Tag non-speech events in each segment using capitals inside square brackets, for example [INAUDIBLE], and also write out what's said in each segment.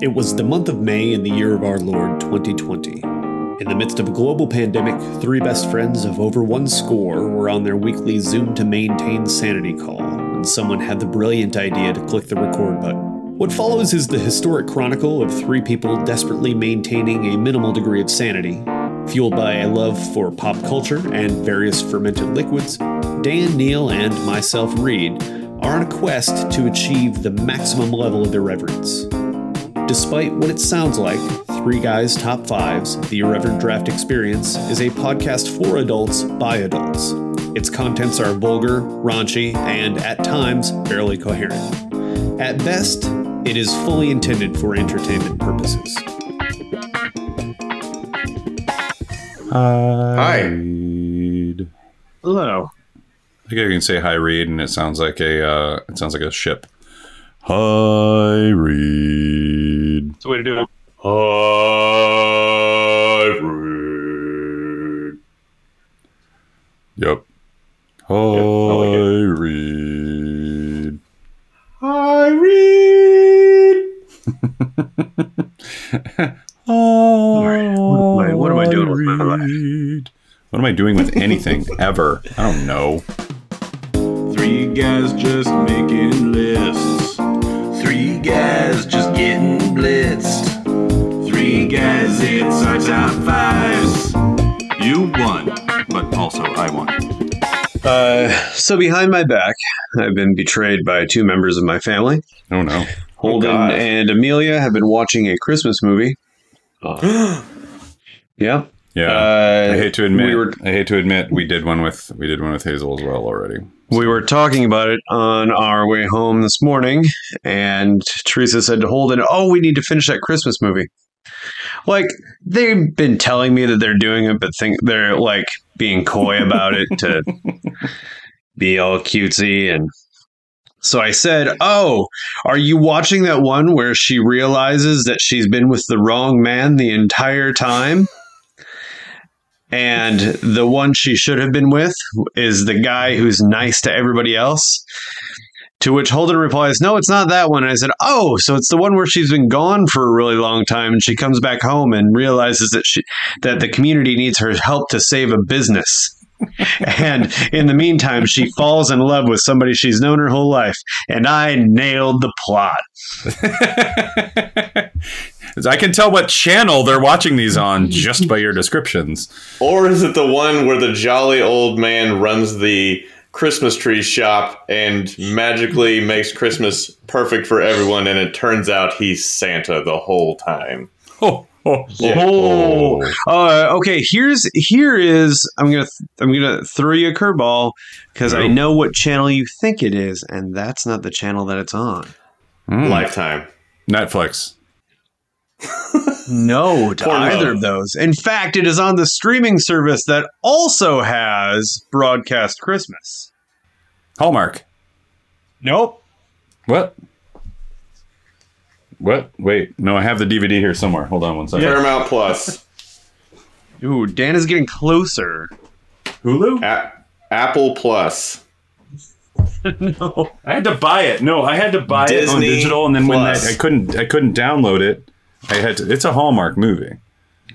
It was the month of May in the year of our Lord 2020. In the midst of a global pandemic, three best friends of over one score were on their weekly Zoom to maintain sanity call when someone had the brilliant idea to click the record button. What follows is the historic chronicle of three people desperately maintaining a minimal degree of sanity. Fueled by a love for pop culture and various fermented liquids, Dan, Neil, and myself, Reed, are on a quest to achieve the maximum level of irreverence. Despite what it sounds like, Three Guys Top Fives, the Irreverent Draft Experience, is a podcast for adults by adults. Its contents are vulgar, raunchy, and at times barely coherent. At best, it is fully intended for entertainment purposes. Hi. Reed. Hello. I think I can say hi, Reed, and it sounds like a uh, it sounds like a ship. Hi, Reed. That's the way to do it. Hi, Reed. Yep. Hi, like Reed. Hi, Reed. what, am I- what am I doing with my life? What am I doing with anything [LAUGHS] ever? I don't know. Three guys just making lists. Three guys just getting blitzed. Three guys, it's our top fives. You won, but also I won. Uh, so behind my back, I've been betrayed by two members of my family. Oh no. Holden God. and Amelia have been watching a Christmas movie. [GASPS] Uh, yeah. Yeah. Uh, I hate to admit. we were- I hate to admit we did one with we did one with Hazel as well already. We were talking about it on our way home this morning, and Teresa said to Holden, Oh, we need to finish that Christmas movie. Like, they've been telling me that they're doing it, but think they're like being coy about it to [LAUGHS] be all cutesy. And so I said, Oh, are you watching that one where she realizes that she's been with the wrong man the entire time? And the one she should have been with is the guy who's nice to everybody else. To which Holden replies, No, it's not that one. And I said, Oh, so it's the one where she's been gone for a really long time and she comes back home and realizes that she that the community needs her help to save a business. [LAUGHS] and in the meantime, she falls in love with somebody she's known her whole life. And I nailed the plot. [LAUGHS] I can tell what channel they're watching these on [LAUGHS] just by your descriptions. Or is it the one where the jolly old man runs the Christmas tree shop and magically makes Christmas perfect for everyone and it turns out he's Santa the whole time? Oh, oh, Oh, uh, okay. Here's here is I'm gonna I'm gonna throw you a curveball because I know what channel you think it is, and that's not the channel that it's on. Mm. Lifetime. Netflix. No, [LAUGHS] to either of those. In fact, it is on the streaming service that also has broadcast Christmas. Hallmark. Nope. What? What? Wait, no, I have the DVD here somewhere. Hold on one second. Paramount Plus. Ooh, Dan is getting closer. Hulu? A- Apple Plus. [LAUGHS] no. I had to buy it. No, I had to buy it on digital, and then when I, I couldn't, I couldn't download it. I had to. It's a Hallmark movie.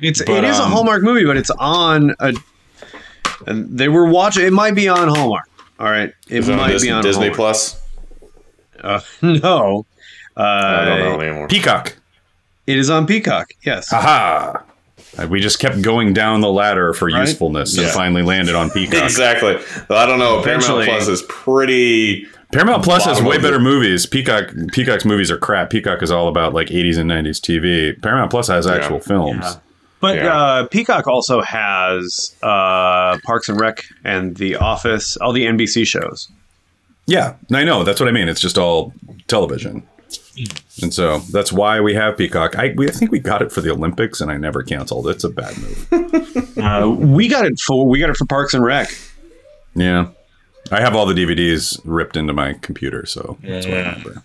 It's But, it is a um, Hallmark movie, but it's on a. And they were watching. It might be on Hallmark. All right, it Is it on might Dis- be on Disney Hallmark. Plus? Uh, [LAUGHS] no, uh, I don't know anymore. Peacock. it is on Peacock. Yes. Aha! Uh, We just kept going down the ladder for Right? usefulness and finally landed on Peacock. [LAUGHS] Exactly. I don't know. Eventually- Paramount Plus is pretty. Paramount Plus has way better it. movies. Peacock Peacock's movies are crap. Peacock is all about like 80s and 90s TV. Paramount Plus has actual films. Yeah. But Yeah. uh, Peacock also has uh, Parks and Rec and The Office, all the NBC shows. Yeah, I know. That's what I mean. It's just all television. And so that's why we have Peacock. I, we, I think we got it for the Olympics, and I never canceled. It's a bad move. [LAUGHS] Uh, we got it for we got it for Parks and Rec. yeah, I have all the DVDs ripped into my computer, so that's what I remember.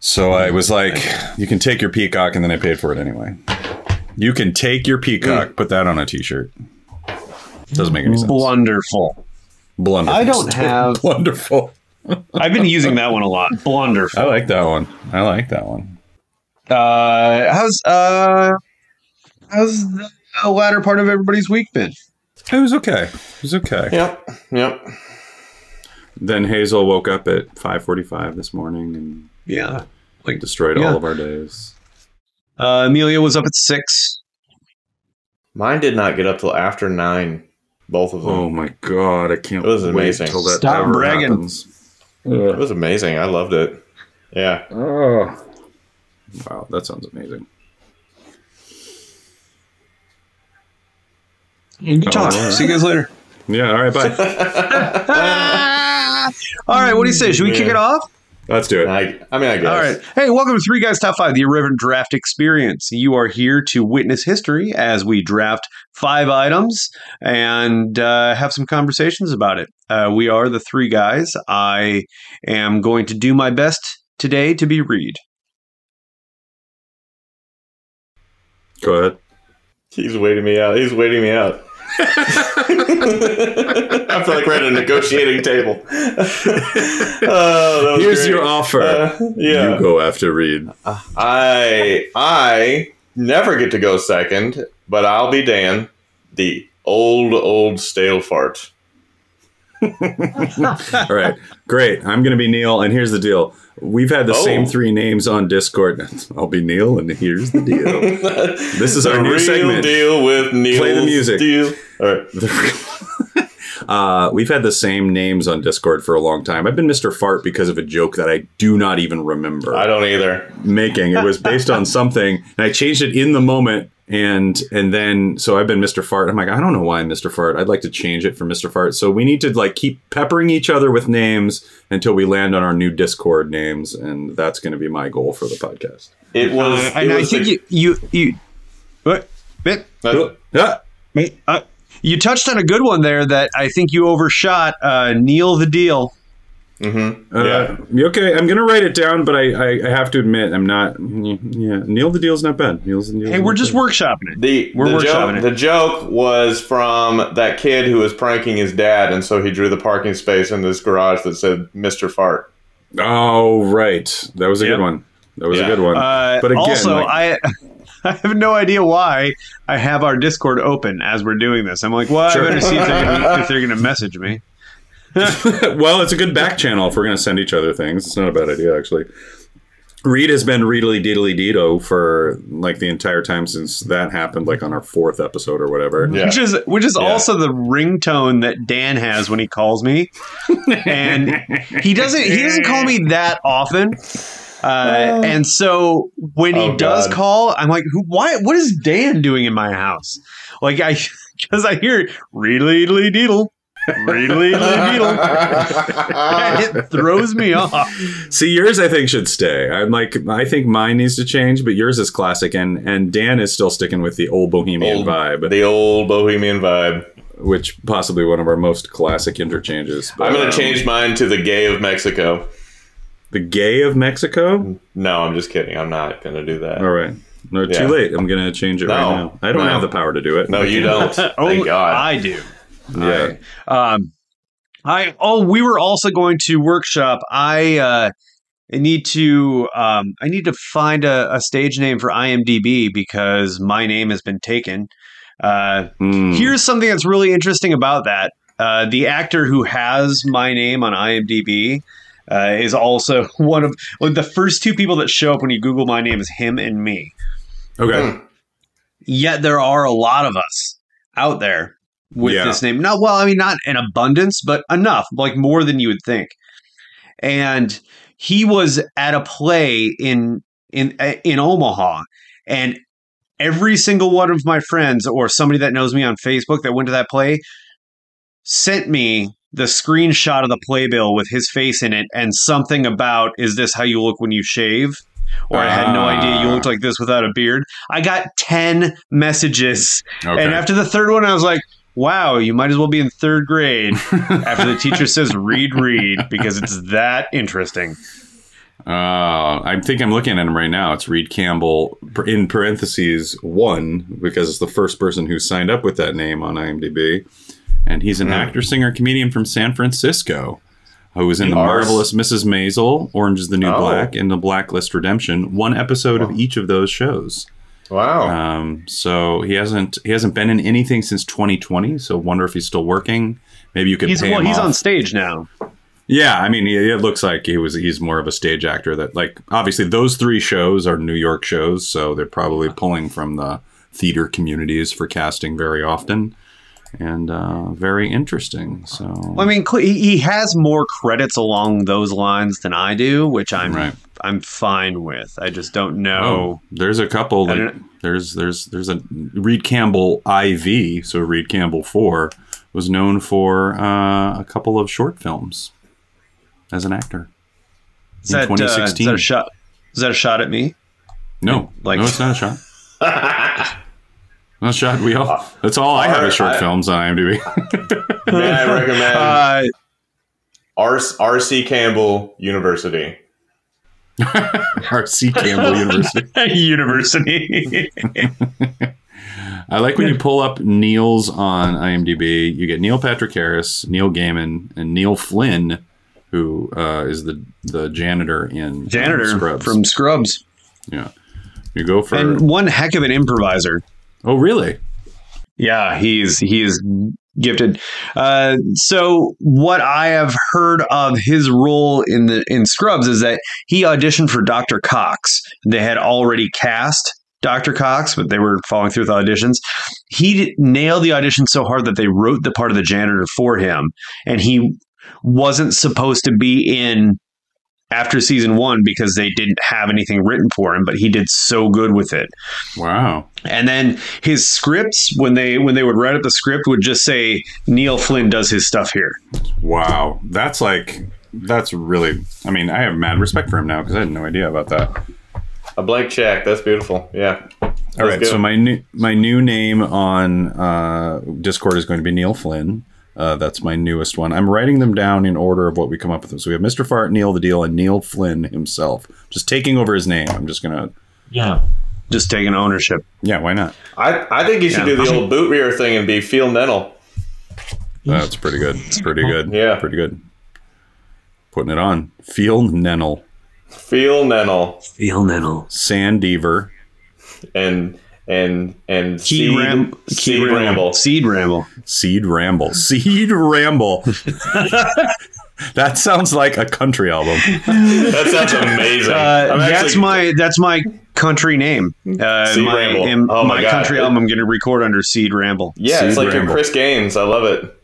So I was like, "You can take your Peacock," and then I paid for it anyway. You can take your Peacock, put that on a T-shirt. Doesn't make any sense. Blunderful. Blunder. I don't have- [LAUGHS] wonderful. I've been using that one a lot. Blunderful. I like that one. I like that one. Uh, how's uh, how's the latter part of everybody's week been? It was okay. It was okay. Yep. Yep. Then Hazel woke up at 5:45 this morning and Yeah. like destroyed Yeah. all of our days. Uh, Amelia was up at six. Mine did not get up till after nine. Both of them. Oh my god! I can't. It was wait amazing. till that Stop ever bragging. happens. It was amazing. I loved it. Yeah. Oh. Wow, that sounds amazing. Good talk. all right. See you guys later. Yeah. All right. Bye. [LAUGHS] All right. What do you say? Should we kick it off? Let's do it. I, I mean, I guess. All right. Hey, welcome to Three Guys Top Five, the irreverent draft experience. You are here to witness history as we draft five items and uh, have some conversations about it. Uh, we are the three guys. I am going to do my best today to be Reed. Go ahead. He's waiting me out. He's waiting me out. [LAUGHS] I feel like we're at a negotiating table. [LAUGHS] oh, that was Here's great. your offer. Uh, yeah. You go after Reed. I I never get to go second, but I'll be Dan, the old old stale fart. All right. Great. I'm going to be Neil. And here's the deal. We've had the Oh. same three names on Discord. [LAUGHS] I'll be Neil, and here's the deal. [LAUGHS] This is our new real segment. deal with Neil. Play the music. Deal. All right. [LAUGHS] uh, we've had the same names on Discord for a long time. I've been Mr. Fart because of a joke that I do not even remember I don't either. making. It was based on something, and I changed it in the moment. And and then so I've been Mr. Fart. I'm like, I don't know why I'm Mr. Fart. I'd like to change it for Mr. Fart. So we need to like keep peppering each other with names until we land on our new Discord names, and that's going to be my goal for the podcast. It was. Uh, it and I think the- you, you, you, what? Bit? uh, Ah, Uh, you touched on a good one there that I think you overshot. Uh, Neil the deal. Mhm. Uh, yeah. Okay, I'm gonna write it down, but I, I, I have to admit I'm not. Yeah, Neil the deal's not bad. Neil's the deal. Hey, we're just workshopping it. The, We're the, workshopping joke, it. the joke was from that kid who was pranking his dad, and so he drew the parking space in this garage that said "Mr. Fart." Oh, right. That was a Yep. good one. That was Yeah. a good one. Uh, but again, also, like- I [LAUGHS] I have no idea why I have our Discord open as we're doing this. I'm like, well, Sure. I better see if they're gonna, [LAUGHS] if they're going to message me. [LAUGHS] well, it's a good back channel if we're going to send each other things. It's not a bad idea, actually. Reed has been Reedly Deedly Dito for like the entire time since that happened, like on our fourth episode or whatever. Yeah. Which is which is Yeah. also the ringtone that Dan has when he calls me, and he doesn't he doesn't call me that often. Uh, and so when he Oh, does God. call, I'm like, "Who? Why? What is Dan doing in my house?" Like I, [LAUGHS] because I hear "reedly deedle, reedly deedle," and it throws me off. See, yours I think should stay. I'm like, I think mine needs to change, but yours is classic, and and Dan is still sticking with the old bohemian Old- vibe, the old bohemian vibe. which possibly one of our most classic interchanges. But, I'm going um, to change mine to the gay of Mexico. the gay of Mexico. No, I'm just kidding. I'm not going to do that. All right. No, Yeah. too late. I'm going to change it right No. now. I don't No. have the power to do it. No, you don't. [LAUGHS] Thank Oh, God. I do. Yeah. Um, I oh, we were also going to workshop. I uh, I need to um, I need to find a, a stage name for IMDb because my name has been taken. Uh, Hmm. Here's something that's really interesting about that. Uh, the actor who has my name on IMDb uh, is also [LAUGHS] one of like, the first two people that show up when you Google my name is him and me. Okay. Hmm. Yet there are a lot of us out there with Yeah. this name. Not well, I mean, not in abundance, but enough, like more than you would think. And he was at a play in in in Omaha, and every single one of my friends or somebody that knows me on Facebook that went to that play sent me the screenshot of the playbill with his face in it and something about is this how you look when you shave or i had no Ah. idea you looked like this without a beard i got 10 messages Okay. and after the third one i was like wow you might as well be in third grade [LAUGHS] after the teacher says read read because it's that interesting Uh, I think I'm looking at him right now. It's Reed Campbell in parentheses one because it's the first person who signed up with that name on IMDb, and he's an Hmm. actor, singer, comedian from San Francisco. who was in the marvelous Mrs. Maisel, Orange is the New Oh. Black, and the Blacklist Redemption. One episode of each of those shows. Wow. Um, so he hasn't he hasn't been in anything since 2020. So wonder if he's still working. Maybe you could He's pay well, him he's off. on stage now. Yeah, I mean, he- it looks like he was. He's more of a stage actor. That like obviously those three shows are New York shows, so they're probably pulling from the theater communities for casting very often, and uh, very interesting. So I mean, he he has more credits along those lines than I do, which I'm Right. I'm fine with. I just don't know. oh, there's a couple. I Like, there's there's there's a Reed Campbell IV. So Reed Campbell four was known for uh, a couple of short films as an actor. Is in that, uh, is 2016. that a shot? Is that a shot at me? No, Like- no, it's not a shot. [LAUGHS] Not a shot. We all. That's all I have is short I- films on IMDb. May I recommend [LAUGHS] Uh, R- R.C. Campbell University? [LAUGHS] R.C. Campbell University. [LAUGHS] university. [LAUGHS] I like when you pull up Neil's on IMDb. You get Neil Patrick Harris, Neil Gaiman, and Neil Flynn, who uh, is the the janitor in um, Janitor Scrubs. from Scrubs, yeah. You go for. and one heck of an improviser. oh, really? Yeah, he's he is gifted. Uh, so what I have heard of his role in the in Scrubs is that he auditioned for Dr. Cox. They had already cast Dr. Cox, but they were following through with auditions. He nailed the audition so hard that they wrote the part of the janitor for him, and he wasn't supposed to be in after season one because they didn't have anything written for him, but he did so good with it. Wow. And then his scripts, when they when they would write up the script, would just say Neil Flynn does his stuff here. Wow. That's like. That's really. I mean, I have mad respect for him now because I had no idea about that. A blank check. That's beautiful. Yeah. All right, good. so my new my new name on uh, Discord is going to be Neil Flynn. Uh, that's my newest one. I'm writing them down in order of what we come up with. Them. So we have Mr. Fart, Neil the Deal, and Neil Flynn himself, just taking over his name. I'm just gonna, Yeah. Just taking ownership. yeah, why not? I, I think you should Yeah. do the old boot rear thing and be Phil Nettle. That's pretty good. It's pretty good. Yeah. pretty good. Putting it on. Phil Nennel, Phil Nettle Phil Nettle. Sandeaver, and and and Key Seed, Ram Seed Key Ramble. Seed Ramble. Seed Ramble, [LAUGHS] Seed Ramble. [LAUGHS] that sounds like a country album. That sounds amazing. Uh, I'm that's my that's my country name. Uh, Seed my Ramble. in- Oh my my God. country album I'm going to record under Seed Ramble. yeah. It's Seed like your Chris Gaines. I love it.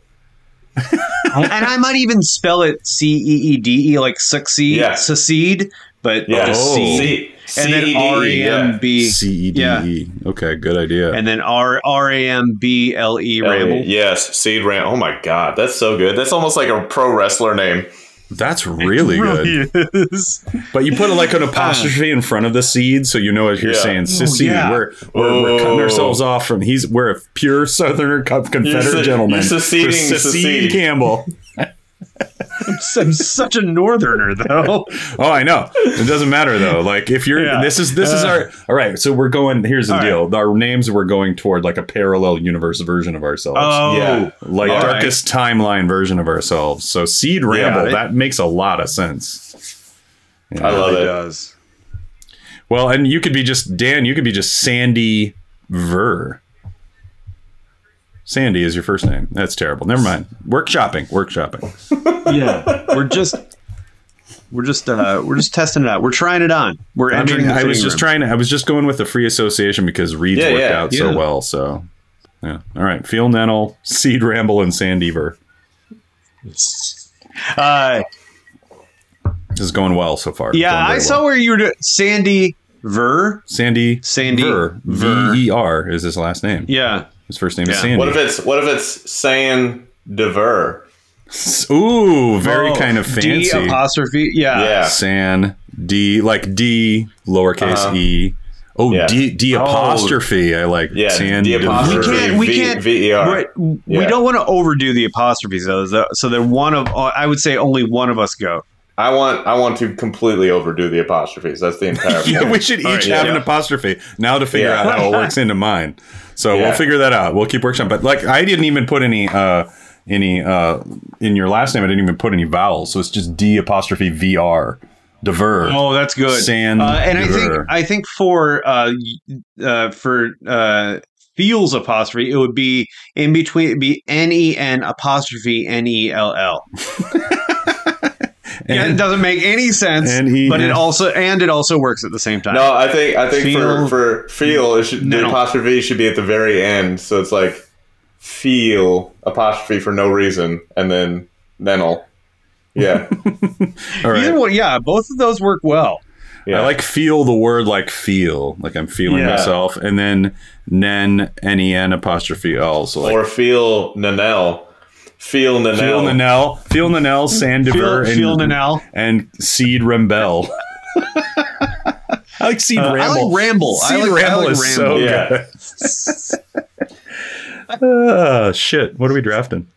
[LAUGHS] and I might even spell it C E E D E like succeed, Yeah. succeed, but Yeah. just Oh. seed. C- and then C-E-D-E, R A M yeah. B C E D E. Okay, good idea. and then R R A M B L E Ramble. Yes, Seed Ram. Oh my God, that's so good. That's almost like a pro wrestler name. That's really good. is. But you put like an [LAUGHS] ah. apostrophe in front of the seed, so you know what you're Yeah. saying. Oh, secede. yeah. We're, we're, we're cutting Oh. ourselves off from. He's we're a pure Southerner co- Confederate se- gentleman. you're seceding, For secede secede. Campbell. [LAUGHS] [LAUGHS] I'm such a northerner though. [LAUGHS] Oh, I know. It doesn't matter though. Like if you're Yeah. this is this is uh. our all right. So we're going. Here's the All deal. Our names we're going toward like a parallel universe version of ourselves. Oh, Yeah. like all right. darkest timeline version of ourselves. So seed ramble. it- that makes a lot of sense. I love it it. does. Well, and you could be just Dan. You could be just Sandy Ver. Sandy is your first name. That's terrible. Never mind. Workshopping. Workshopping. [LAUGHS] Yeah, we're just we're just uh we're just testing it out. We're trying it on. We're I, entering. mean, I was just room. trying to. I was just going with the free association because Reed's Yeah, worked yeah, out so well. So, yeah. All right. Phil Nennel, Seed Ramble, and Sandy Ver. Uh, This is going well so far. yeah, I saw well. where you were. doing Sandy Ver. Sandy. Sandy Ver. Ver. V E R is his last name. Yeah. His first name is Yeah. Sandy. What if it's what if it's saying Dever? Ooh, very Oh, kind of D fancy. apostrophe. Yeah. Yeah. San D like D lowercase Uh-huh. e. Oh, Yeah. D D Oh. apostrophe. I like Yeah, San D apostrophe. We can't. We can't. VER. right, We Yeah. don't want to overdo the apostrophes though. So, so that one of, I would say, only one of us go. I want I want to completely overdo the apostrophes. That's the entire [LAUGHS] point. We should each right, have yeah. an apostrophe now to figure Yeah. out how it works into mine. So Yeah. we'll figure that out. We'll keep working. But like, I didn't even put any uh, any uh, in your last name. I didn't even put any vowels, so it's just D apostrophe V R. Dever. Oh, that's good. Sand. Uh, and I think I think for uh, uh, for uh, feels apostrophe, it would be in between. It'd be N E N apostrophe N E L L. [LAUGHS] Yeah, it doesn't make any sense, and he- but it also and it also works at the same time. No, I think I think Feel- for for feel it should the apostrophe should be at the very end, so it's like feel apostrophe for no reason, and then nenel. Yeah, [LAUGHS] All right. Either one, yeah, both of those work well. yeah. I like feel the word like feel, like I'm feeling Yeah. myself, and then nen n e n apostrophe l. So like or feel nanel, feel nanel. feel nanel, feel nanel, sand Feel, Dever, feel and, Nanel. and seed rembel. [LAUGHS] I like seed Uh, I ramble. like ramble. I Seed like- I ramble like is so ramble. good. Ah, [LAUGHS] shit. What are we drafting?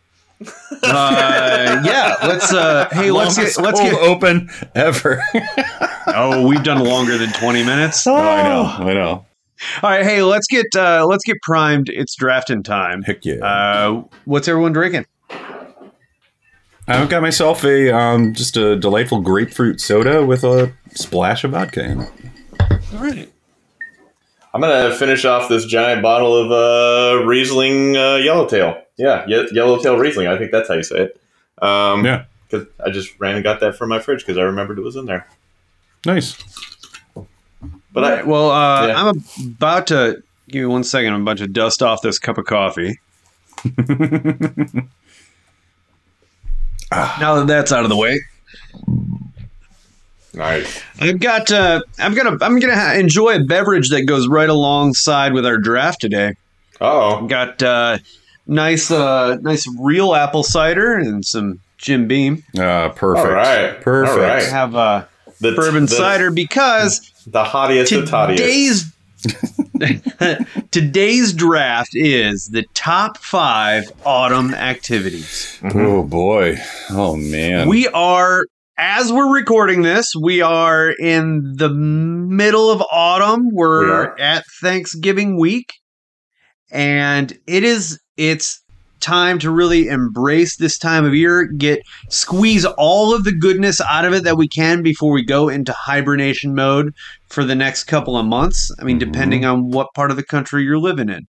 Uh, yeah, let's. Uh, hey, let's get. Let's get. open ever. [LAUGHS] Oh, we've done longer than twenty minutes. oh, I know. I know. All right, hey, let's get. Uh, let's get primed. It's drafting time. Heck yeah. Uh, what's everyone drinking? I've got myself a um, just a delightful grapefruit soda with a splash of vodka in it. All right. I'm gonna finish off this giant bottle of uh, Riesling uh, Yellowtail. Yeah, ye- Yellowtail Riesling. I think that's how you say it. Um, Yeah. because I just ran and got that from my fridge because I remembered it was in there. Nice. But All I, right, well, uh, Yeah. I'm about to give me one second. I'm about to dust off this cup of coffee. [LAUGHS] now that that's out of the way, nice. I've got. Uh, I'm gonna. I'm gonna enjoy a beverage that goes right alongside with our draft today. Oh, Got uh, nice, uh, nice real apple cider and some Jim Beam. Uh, perfect. All right. Perfect. All I have uh, the bourbon the, cider because the hottiest of toddiest. today's [LAUGHS] today's draft is the top five autumn activities. Mm-hmm. Oh boy. Oh man. We are, as we're recording this, we are in the middle of autumn. We're We at Thanksgiving week, and it is it's time to really embrace this time of year. Get squeeze all of the goodness out of it that we can before we go into hibernation mode for the next couple of months. I mean, Mhm. depending on what part of the country you're living in.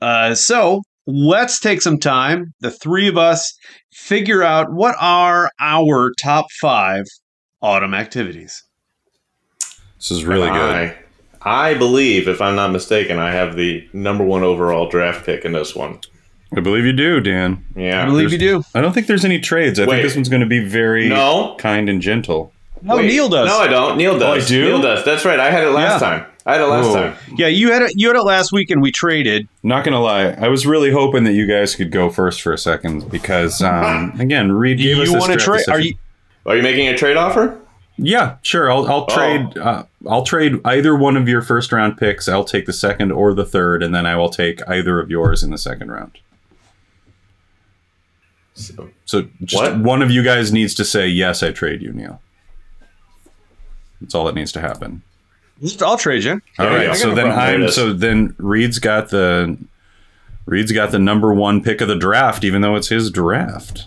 Uh, so let's take some time, the three of us, figure out what are our top five autumn activities. this is really good. I, I believe, if I'm not mistaken, I have the number one overall draft pick in this one. I believe you do, Dan. Yeah. I believe you do. I don't think there's any trades. I Wait. think this one's going to be very No. kind and gentle. No, Wait, Neil does. No, I don't. Neil does. Oh, I do? Neil does. That's right. I had it last Yeah. time. I had it last Whoa. time. yeah, you had it. You had it last week, and we traded. Not gonna lie, I was really hoping that you guys could go first for a second because, um, [LAUGHS] again, Reed gave us you this want to draft trade? decision. Are you? Are you making a trade offer? Yeah, sure. I'll I'll Oh. trade. Uh, I'll trade either one of your first round picks. I'll take the second or the third, and then I will take either of yours in the second round. So, So just What? one of you guys needs to say yes. I trade you, Neil. That's all that needs to happen. I'll trade you. All Yeah, right. got So no then problem. There it I'm. So then Reed's got the. Reed's got the number one pick of the draft, even though it's his draft.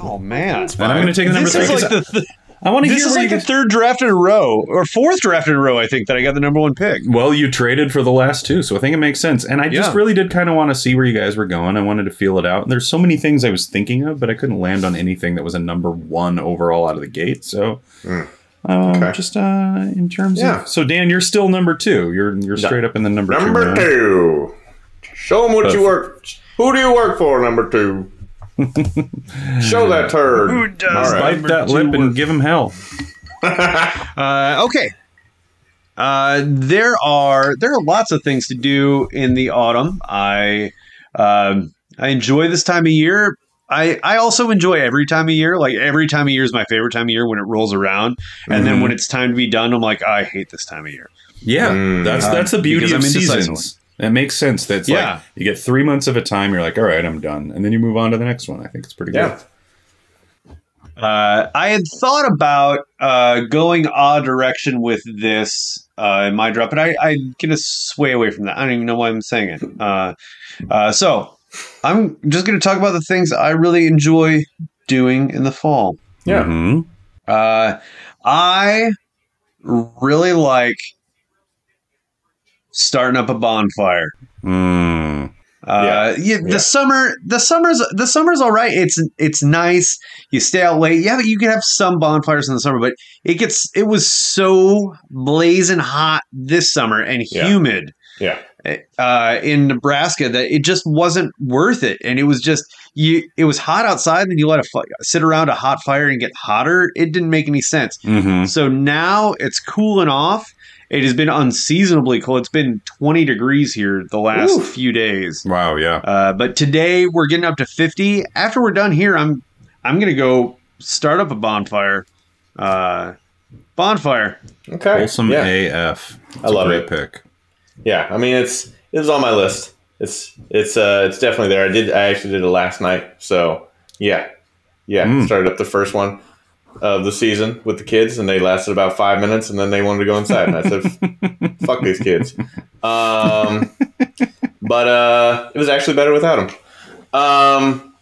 Oh man, And I'm going to take the number this three. is 'cause like the th- I want to this hear This is like you the third draft in a row or fourth draft in a row. I think that I got the number one pick. Well, you traded for the last two, so I think it makes sense. And I just Yeah. really did kind of want to see where you guys were going. I wanted to feel it out. And there's so many things I was thinking of, but I couldn't land on anything that was a number one overall out of the gate. So, um, Okay. just uh, in terms Yeah. of, so Dan, you're still number two. You're you're straight up in the number, number two. round. two. Show them what you Perfect. work. Who do you work for, number two? [LAUGHS] Show that turd. Who does All right. Bite that two lip and give him hell. [LAUGHS] Uh, okay. Uh, there are there are lots of things to do in the autumn. I um, I enjoy this time of year. I, I also enjoy every time of year. Like every time of year is my favorite time of year when it rolls around, and then Mhm. when it's time to be done, I'm like, I hate this time of year. Yeah, Mm. that's that's the beauty because of I'm indecisive. seasons. That makes sense. That's Yeah. like you get three months of a time. You're like, all right, I'm done, and then you move on to the next one. I think it's pretty Yeah. good. Uh, I had thought about uh, going a direction with this uh, in my drop, but I, I'm going to sway away from that. I don't even know why I'm saying it. Uh, uh, so I'm just going to talk about the things I really enjoy doing in the fall. Yeah. Mhm. Uh, I really like starting up a bonfire. Mm. Uh, yeah, the Yeah. summer, the summer's the summer's all right. It's it's nice. You stay out late. Yeah, but you can have some bonfires in the summer. But it gets it was so blazing hot this summer and Yeah. humid Yeah. uh, in Nebraska that it just wasn't worth it. And it was just you. It was hot outside, and you let a fi- sit around a hot fire and get hotter. It didn't make any sense. hmm So now it's cooling off. It has been unseasonably cold. It's been 20 degrees here the last Oof. few days. Wow. Yeah. Uh, but today we're getting up to 50. After we're done here, I'm I'm gonna go start up a bonfire. Uh, bonfire. Okay. Wholesome yeah. AF. It's I love a great it. pick. Yeah, I mean it's it was on my list. It's it's uh it's definitely there. I did I actually did it last night. So yeah, yeah. Mm. Started up the first one of the season with the kids, and they lasted about five minutes, and then they wanted to go inside, and I said, [LAUGHS] "Fuck these kids." Um, but uh, it was actually better without them. Um,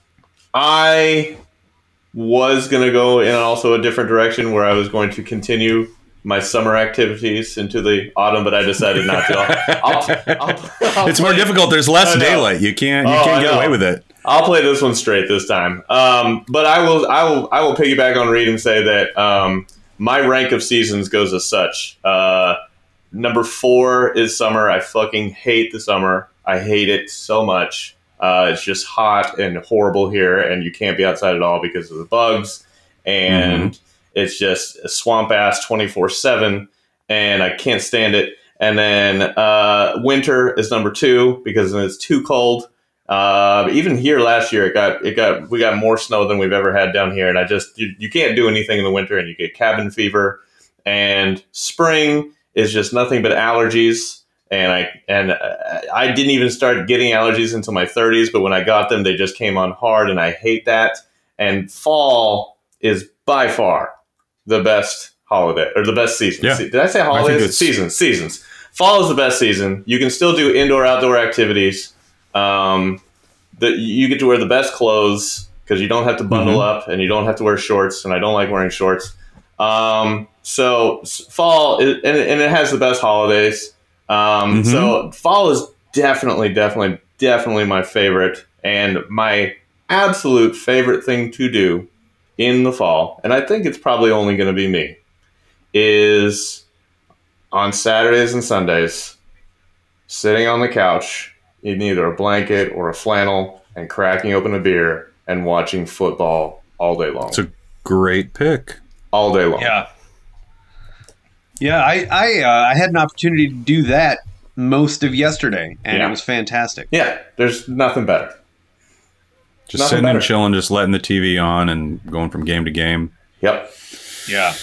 I was gonna go in also a different direction where I was going to continue my summer activities into the autumn, but I decided not to. I'll, I'll, [LAUGHS] I'll, [LAUGHS] It's more difficult. There's less daylight. You can't. You Oh, can't get away with it. I'll play this one straight this time. Um, but I will, I will, I will piggyback on Reed and say that um, my rank of seasons goes as such. Uh, number four is summer. I fucking hate the summer. I hate it so much. Uh, it's just hot and horrible here, and you can't be outside at all because of the bugs, and it's just swamp ass twenty four seven, and I can't stand it. And then uh, winter is number two because it's too cold. Uh, even here last year, it got it got we got more snow than we've ever had down here, and I just you, you can't do anything in the winter, and you get cabin fever. And spring is just nothing but allergies, and I and uh, I didn't even start getting allergies until my 30s, but when I got them, they just came on hard, and I hate that. And fall is by far the best holiday or the best season. Yeah. Did I say holidays? it's- Seasons, seasons. Fall is the best season. You can still do indoor outdoor activities. Um, the, you get to wear the best clothes because you don't have to bundle up and you don't have to wear shorts. And I don't like wearing shorts. Um, so fall is, and, and it has the best holidays. Um, Mhm. So fall is definitely, definitely, definitely my favorite and my absolute favorite thing to do in the fall. And I think it's probably only going to be me is on Saturdays and Sundays sitting on the couch in either a blanket or a flannel and cracking open a beer and watching football all day long. It's a great pick. all day long. Yeah. Yeah, I I, uh, I had an opportunity to do that most of yesterday, and Yeah. it was fantastic. Yeah, there's nothing better. Just Nothing sitting better. and chilling, just letting the TV on and going from game to game. Yep. Yeah.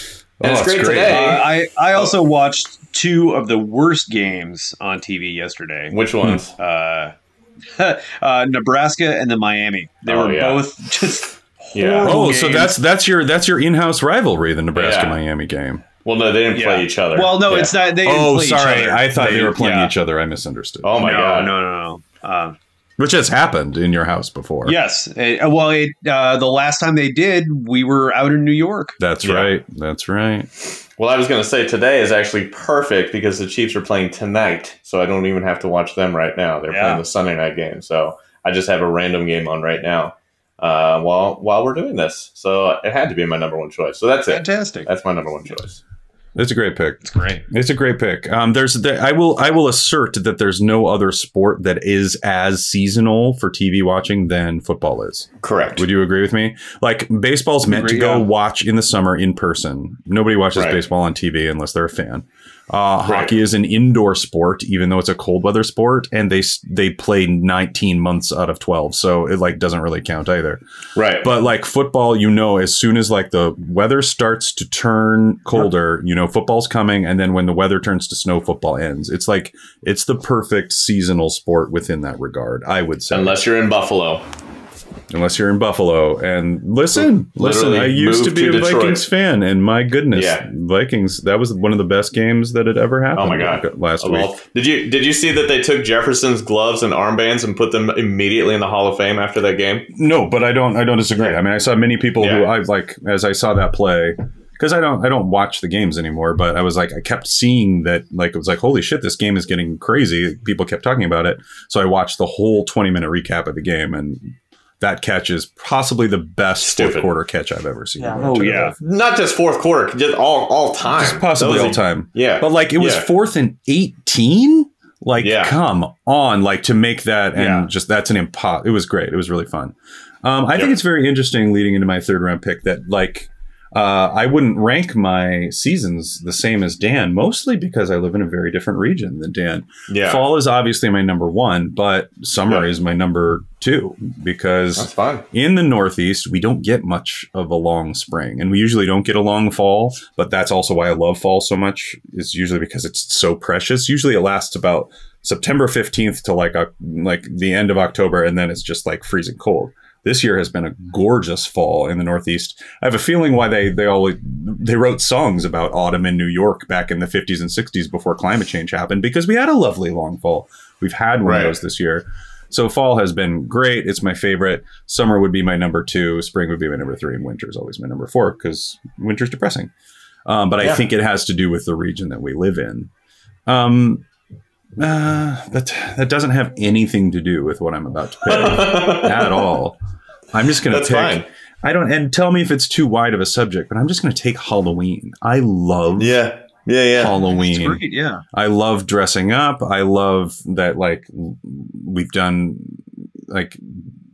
And it's Oh, great, great. today. Uh, I I also watched two of the worst games on TV yesterday. Which ones? Uh, [LAUGHS] uh, Nebraska and the Miami. They Oh, were yeah. both [LAUGHS] just [LAUGHS] Yeah. horrible Oh, so that's that's your that's your in-house rivalry, the Nebraska Yeah. Miami game. Well, no, they didn't Yeah. play each other. Well, no, Yeah. it's not. They didn't Oh, play each sorry. other. I thought they, were playing yeah. each other. I misunderstood. Oh my no, god. No, no, no. Uh, Which has happened in your house before. yes. It- well, it, uh, the last time they did, we were out in New York. That's Yeah. right. That's right. Well, I was going to say today is actually perfect because the Chiefs are playing tonight, so I don't even have to watch them right now. They're Yeah. playing the Sunday night game, so I just have a random game on right now uh, while while we're doing this. So it had to be my number one choice. So that's it. Fantastic. That's my number one choice. It's a great pick. It's great. It's a great pick. Um, there's there, I will I will assert that there's no other sport that is as seasonal for TV watching than football is. Correct. Would you agree with me? Like baseball's meant to go yeah. watch in the summer in person. Nobody watches Right. baseball on TV unless they're a fan. Uh, Hockey is an indoor sport, even though it's a cold weather sport, and they they play 19 months out of 12, so it like doesn't really count either. right. But like football, you know, as soon as like the weather starts to turn colder, you know, football's coming, and then when the weather turns to snow, football ends. It's like it's the perfect seasonal sport within that regard. I would say. Unless you're in Buffalo. Unless you're in Buffalo. And listen, listen, I used to be to a Detroit. Vikings fan, and my goodness, Yeah. Vikings, that was one of the best games that had ever happened. Oh my god! last week. all- did you did you see that they took Jefferson's gloves and armbands and put them immediately in the Hall of Fame after that game? No, but I don't. I don't disagree. I mean, I saw many people who Yeah. I like as I saw that play because I don't. I don't watch the games anymore. But I was like, I kept seeing that. Like it was like, holy shit, this game is getting crazy. People kept talking about it, so I watched the whole twenty minute recap of the game, and that catch is possibly the best Stupid. fourth quarter catch I've ever seen. Oh, yeah. Not just fourth quarter, just all all time. Just possibly all a- time. Yeah, But like it was Yeah. fourth and eighteen. Like, Yeah. come on! Like to make that and Yeah. just that's an impo. It was great. It was really fun. Um, I think it's very interesting leading into my third round pick that like uh, I wouldn't rank my seasons the same as Dan, mostly because I live in a very different region than Dan. yeah. Fall is obviously my number one, but summer Yeah. is my number two because in the Northeast, we don't get much of a long spring, and we usually don't get a long fall. But that's also why I love fall so much. Is usually because it's so precious. Usually, it lasts about September fifteenth to like Oc- like the end of October, and then it's just like freezing cold. This year has been a gorgeous fall in the Northeast. I have a feeling why they they always they wrote songs about autumn in New York back in the fifties and sixties before climate change happened because we had a lovely long fall. We've had one Right. of those this year. So fall has been great. It's my favorite. Summer would be my number two. Spring would be my number three, and winter is always my number four because winter's depressing. Um, but I Yeah. think it has to do with the region that we live in. Um, uh, that that doesn't have anything to do with what I'm about to [LAUGHS] pick at all. I'm just going to That's pick. fine. I don't and tell me if it's too wide of a subject, but I'm just going to take Halloween. I love Yeah, yeah, yeah. Halloween. Great, yeah. I love dressing up. I love that like we've done like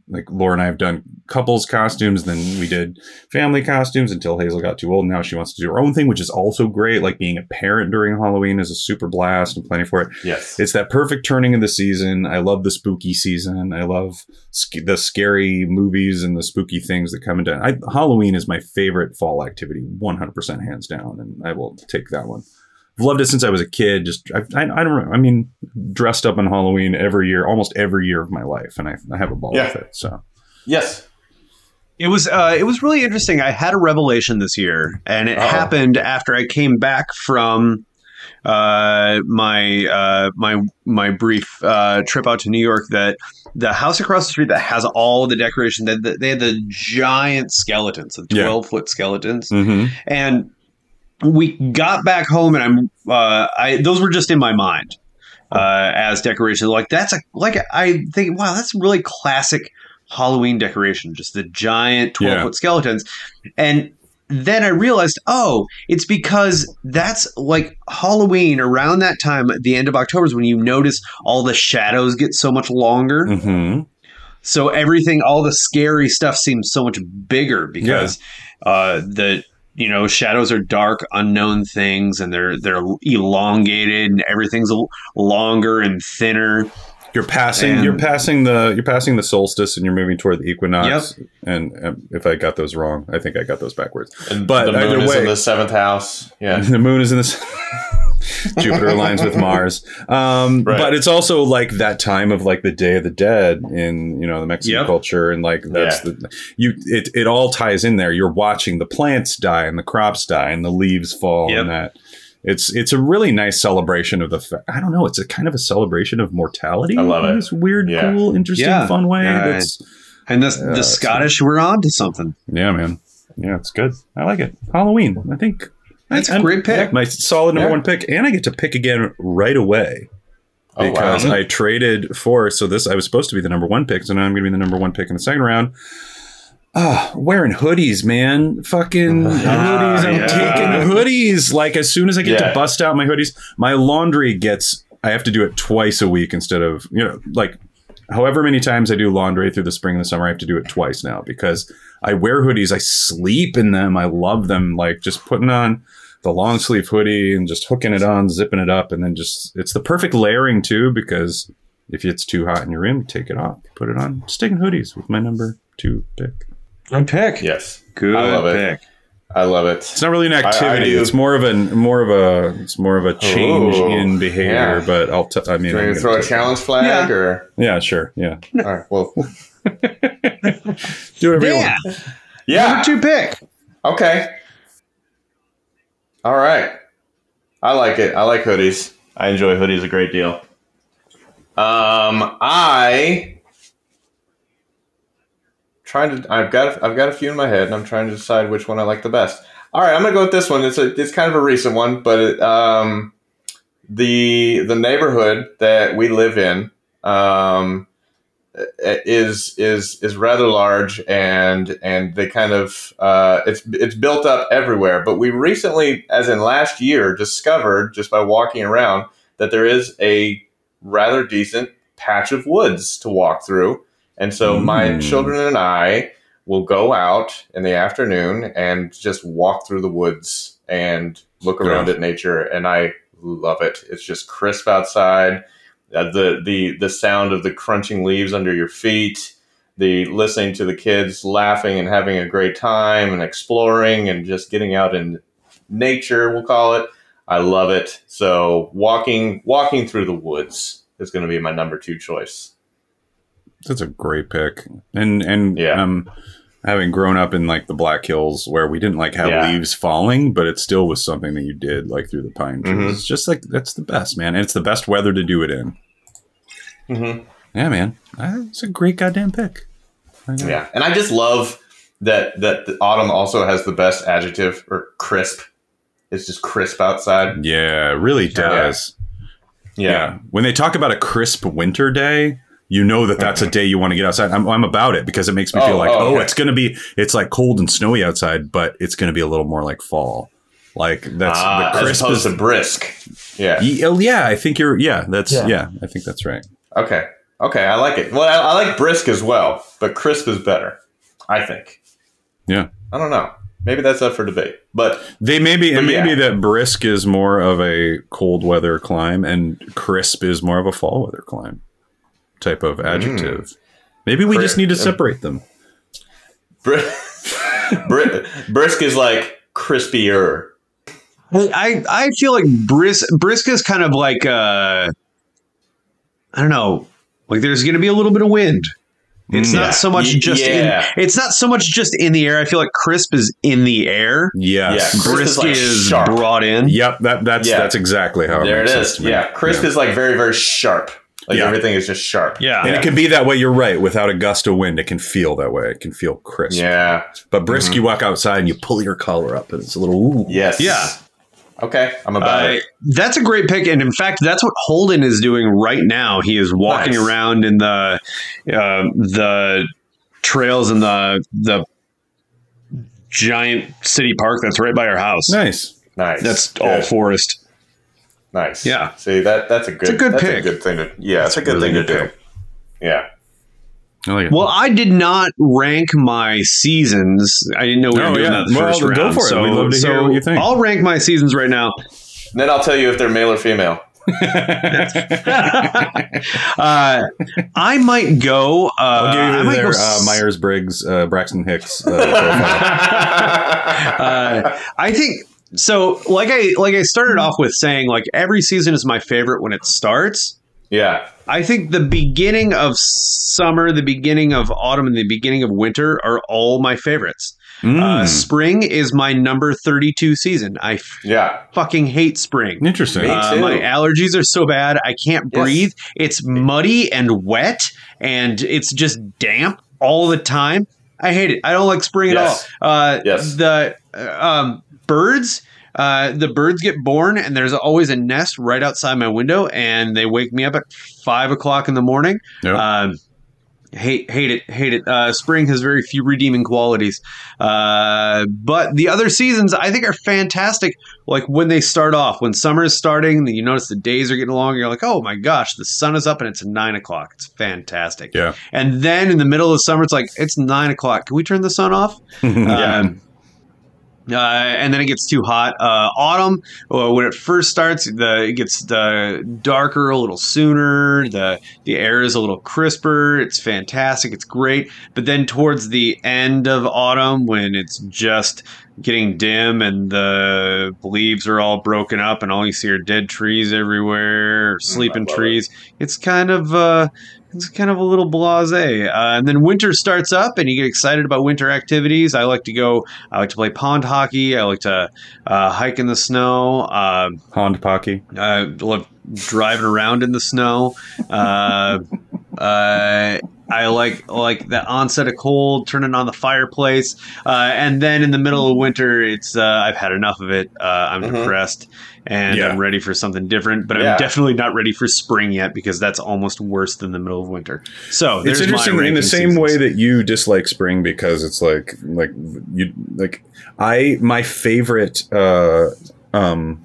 like Laura and I have done couples costumes, then we did family costumes until Hazel got too old. Now she wants to do her own thing, which is also great. Like being a parent during Halloween is a super blast and planning for it. Yes. It's that perfect turning of the season. I love the spooky season. I love sc- the scary movies and the spooky things that come into I, Halloween is my favorite fall activity, 100% hands down, and I will take that one. I've loved it since I was a kid. Just I, I, I don't. I mean, dressed up on Halloween every year, almost every year of my life, and I, I have a ball Yeah. with it. So yes. It was uh, it was really interesting. I had a revelation this year, and it Uh-oh. happened after I came back from uh, my uh, my my brief uh, trip out to New York. That the house across the street that has all the decoration that that- they had the giant skeletons, the Yeah. twelve foot skeletons, mm-hmm. and we got back home, and I'm uh, I those were just in my mind uh, as decorations. Like that's a like I think wow, that's really classic Halloween decoration, just the giant twelve Yeah. foot skeletons, and then I realized, oh, it's because that's like Halloween around that time at the end of October is when you notice all the shadows get so much longer. Mm-hmm. So everything, all the scary stuff seems so much bigger because uh, the you know shadows are dark, unknown things, and they're they're elongated, and everything's longer and thinner. You're passing. And- you're passing the. You're passing the solstice, and you're moving toward the equinox. And um, if I got those wrong, I think I got those backwards. And But the moon either is way- in the seventh house. Yeah. [LAUGHS] the moon is in this. [LAUGHS] [LAUGHS] Jupiter aligns with Mars, um, Right. but it's also like that time of like the Day of the Dead in you know the Mexican Yep. culture, and like that's Yeah. the you. It it all ties in there. You're watching the plants die and the crops die and the leaves fall, Yep. and that it's it's a really nice celebration of the. Fa- I don't know. It's a kind of a celebration of mortality. I love in it. This weird, Yeah. cool, interesting, Yeah. fun way. That's And the, Yeah, the Scottish were on to something. yeah, man. Yeah, it's good. I like it. Halloween. I think That's a I'm- great pick. my solid number Yeah. one pick, and I get to pick again right away Oh, wow. because I traded for. So this I was supposed to be the number one pick, so now I'm going to be the number one pick in the second round. Ah, wearing hoodies, man. Fucking hoodies. I'm yeah. taking hoodies. Like as soon as I get Yeah. to bust out my hoodies, my laundry gets. I have to do it twice a week instead of you know like however many times I do laundry through the spring and the summer, I have to do it twice now because I wear hoodies. I sleep in them. I love them. Like just putting on the long sleeve hoodie and just hooking it on, zipping it up, and then just it's the perfect layering too because if it's too hot in your room, take it off, put it on. Sticking hoodies with my number two pick. Good pick. Yes. Good I love it. pick. I love it. It's not really an I- I activity. it's more of a more of a it's more of a change Ooh, in behavior. yeah. But I'll t- I mean, Do you I'm gonna throw a take- challenge flag Yeah. or? Yeah, sure. Yeah. All right. Well, [LAUGHS] Do whatever you want. Yeah. Number two pick. Okay. All right. I like it. I like hoodies. I enjoy hoodies a great deal. Um, I trying to. I've got. I've got a few in my head, and I'm trying to decide which one I like the best. All right, I'm gonna go with this one. It's a. It's kind of a recent one, but it, um, the the neighborhood that we live in um, is is is rather large and and they kind of uh, it's it's built up everywhere. But we recently, as in last year, discovered just by walking around that there is a rather decent patch of woods to walk through. And so my Mm. children and I will go out in the afternoon and just walk through the woods and look around Yeah. at nature and I love it. It's just crisp outside. Uh, the the the sound of the crunching leaves under your feet, the listening to the kids laughing and having a great time and exploring and just getting out in nature, we'll call it. I love it. So walking walking through the woods is going to be my number two choice. That's a great pick. And and Yeah. um having grown up in like the Black Hills where we didn't like have Yeah. leaves falling, but it still was something that you did like through the pine trees. Mhm. It's just like that's the best, man. And it's the best weather to do it in. Mm-hmm. Yeah, man. It's a great goddamn pick. Yeah, and I just love that that the autumn also has the best adjective or crisp. It's just crisp outside. Yeah, it really does. Yeah. When they talk about a crisp winter day, you know that that's a day you want to get outside. I'm, I'm about it because it makes me Oh, feel like, oh, oh, okay. it's going to be, it's like cold and snowy outside, but it's going to be a little more like fall. Like that's Ah, the crisp opposed is, to brisk. Yeah. Oh, yeah, I think you're, yeah, that's, Yeah. yeah. I think that's right. Okay. Okay, I like it. Well, I, I like brisk as well, but crisp is better. I think. Yeah. I don't know. Maybe that's up for debate. But They maybe, it But may yeah. be that brisk is more of a cold weather climb and crisp is more of a fall weather climb type of adjective. Maybe we Cri- just need to separate them. bri- [LAUGHS] bri- brisk is like crispier. I I feel like brisk brisk is kind of like uh I don't know, like there's going to be a little bit of wind. It's Yeah. not so much just yeah. in it's not so much just in the air. I feel like crisp is in the air. Yes. Yeah. Crisp is Brisk like is sharp. brought in. Yep, that that's Yeah. that's exactly how There it makes sense to me. Yeah. Crisp is like very, very sharp. Like Yeah. everything is just sharp. Yeah. And it can be that way. You're right. Without a gust of wind, it can feel that way. It can feel crisp. Yeah. But brisk, you walk outside and you pull your collar up, and it's a little. Ooh. Yes. Yeah. Okay. I'm about Uh, it. that's a great pick, and in fact, that's what Holden is doing right now. He is walking Nice. around in the uh, the trails in the the giant city park that's right by our house. Nice. Nice. That's Good. all forest. Nice. Yeah. See that that's a good a good that's pick. a good thing to yeah, it's a good really thing to good do. Yeah. I like. Well, I did not rank my seasons. I didn't know we were Oh, doing yeah. that the Well, first then go for it. So, We'd love to so hear what you think. I'll rank my seasons right now. And then I'll tell you if they're male or female. [LAUGHS] uh, I might go. Uh, I'll give you their go uh, Myers Briggs, uh, Braxton Hicks. Uh, profile. [LAUGHS] uh, I think so. Like I like I started off with saying, like every season is my favorite when it starts. yeah. I think the beginning of summer, the beginning of autumn, and the beginning of winter are all my favorites. Uh, Mm, spring is my number thirty-two season. I f- Yeah. fucking hate spring. interesting. Me Uh, too. my allergies are so bad I can't Yes. breathe. It's muddy and wet, and it's just damp all the time. I hate it. I don't like spring Yes. at all. Uh, Yes. The uh, um, birds, uh, the birds get born, and there's always a nest right outside my window, and they wake me up at five o'clock in the morning. Yep. Um, hate hate it hate it uh, spring has very few redeeming qualities uh, but the other seasons i think are fantastic like when they start off when summer is starting you notice the days are getting longer you're like oh my gosh the sun is up and it's nine o'clock it's fantastic yeah. and then in the middle of summer it's like it's nine o'clock can we turn the sun off [LAUGHS] Yeah. um, uh, and then it gets too hot. Uh, autumn, uh, when it first starts, the it gets the darker a little sooner. the The air is a little crisper. It's fantastic. It's great. But then towards the end of autumn, when it's just getting dim and the leaves are all broken up, and all you see are dead trees everywhere, or sleeping love it. trees, it's kind of uh, it's kind of a little blasé. Uh, and then winter starts up, and you get excited about winter activities. I like to go. I like to play pond hockey. I like to uh, hike in the snow. Uh, Pond Pocky. I love driving around in the snow. [LAUGHS] I like like the onset of cold, turning on the fireplace, uh, and then in the middle of winter, it's uh, I've had enough of it. Uh, I'm Mhm. depressed, and Yeah. I'm ready for something different. But Yeah. I'm definitely not ready for spring yet because that's almost worse than the middle of winter. So It's interesting in the same seasons. way that you dislike spring because it's like like you like I my favorite uh um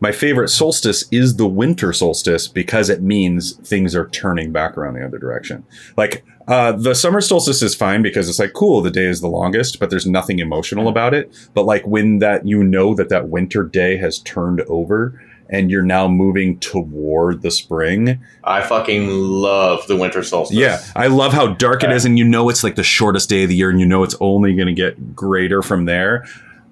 my favorite solstice is the winter solstice because it means things are turning back around the other direction. Like uh, the summer solstice is fine because it's like cool, the day is the longest, but there's nothing emotional about it. But like when that you know that that winter day has turned over and you're now moving toward the spring, I fucking love the winter solstice. yeah, I love how dark it is, and you know it's like the shortest day of the year, and you know it's only going to get greater from there.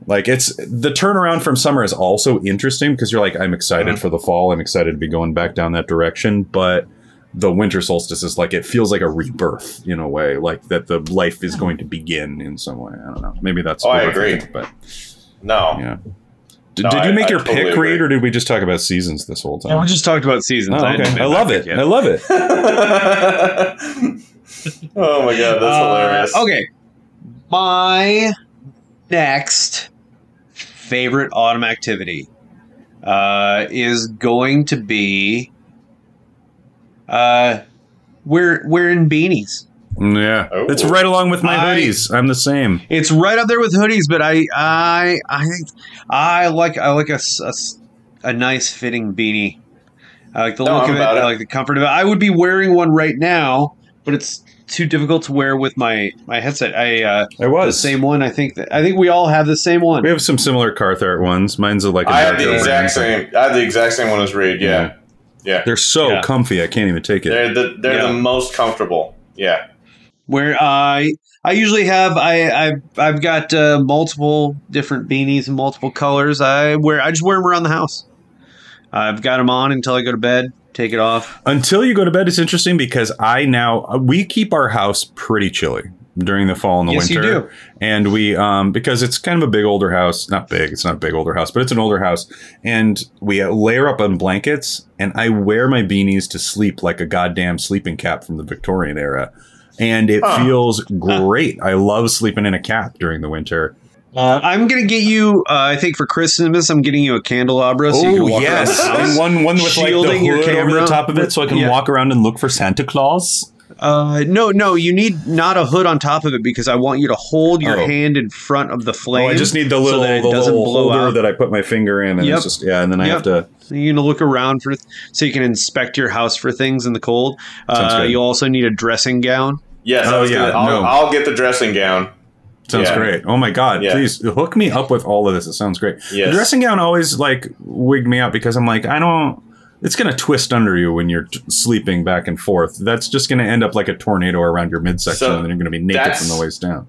Like it's the turnaround from summer is also interesting because you're like, I'm excited Mhm. for the fall. I'm excited to be going back down that direction, but the winter solstice is like it feels like a rebirth in a way, like that the life is going to begin in some way. I don't know. Maybe that's Oh, I overthinking, agree. but No. yeah. Did, No, did you make I your totally pick, agree. Reed, or did we just talk about seasons this whole Yeah, time? we just talked about seasons. Oh, I, didn't okay. make I love it. I love it. [LAUGHS] oh my god, that's Uh, hilarious. Okay. My next favorite autumn activity uh, is going to be uh, we're wearing beanies. Yeah, Oh. it's right along with my I- hoodies. I'm the same. It's right up there with hoodies, but I I I I like I like a, s- a s- a nice fitting beanie. I like the No, look I'm of it. about I like the comfort of it. I would be wearing one right now, but it's too difficult to wear with my my headset. I uh, I the same one. I think that I think we all have the same one. We have some similar Carhartt ones. Mine's a, like a I have dark the over exact same. I have the exact same one as Reed. Yeah, yeah. They're so Yeah. comfy. I can't even take it. They're the they're Yeah. the most comfortable. Yeah. Where I I usually have I I've I've got uh, multiple different beanies in multiple colors. I wear I just wear them around the house. I've got them on until I go to bed. Take it off. Until you go to bed, it's interesting because I now we keep our house pretty chilly during the fall and the Yes, you winter. do. And we um because it's kind of a big older house, not big, it's not a big older house, but it's an older house and we layer up on blankets and I wear my beanies to sleep like a goddamn sleeping cap from the Victorian era. And it feels great. I love sleeping in a cap during the winter. Uh, I'm gonna get you. Uh, I think for Christmas, I'm getting you a candelabra. So you can walk around the house. Oh, and one one with like the Shielding your hood over the camera. top of it, so I can Yeah. walk around and look for Santa Claus. Uh, no, no, you need not a hood on top of it because I want you to hold your Oh. hand in front of the flame. Oh, I just need the so little, that it the doesn't little blow holder out. that I put my finger in, and Yep. it's just yeah, and then I Yep. have to. So you're gonna look around for so you can inspect your house for things in the cold. Sounds Uh, good. you also need a dressing gown. Yes. I Oh, was yeah, gonna, I'll, no. I'll get the dressing gown. Sounds Yeah. great. Oh my god! Yeah. Please hook me up with all of this. It sounds great. Yes. The dressing gown always like wigged me out because I'm like I don't. It's gonna twist under you when you're t- sleeping back and forth. That's just gonna end up like a tornado around your midsection, So and then you're gonna be naked from the waist down.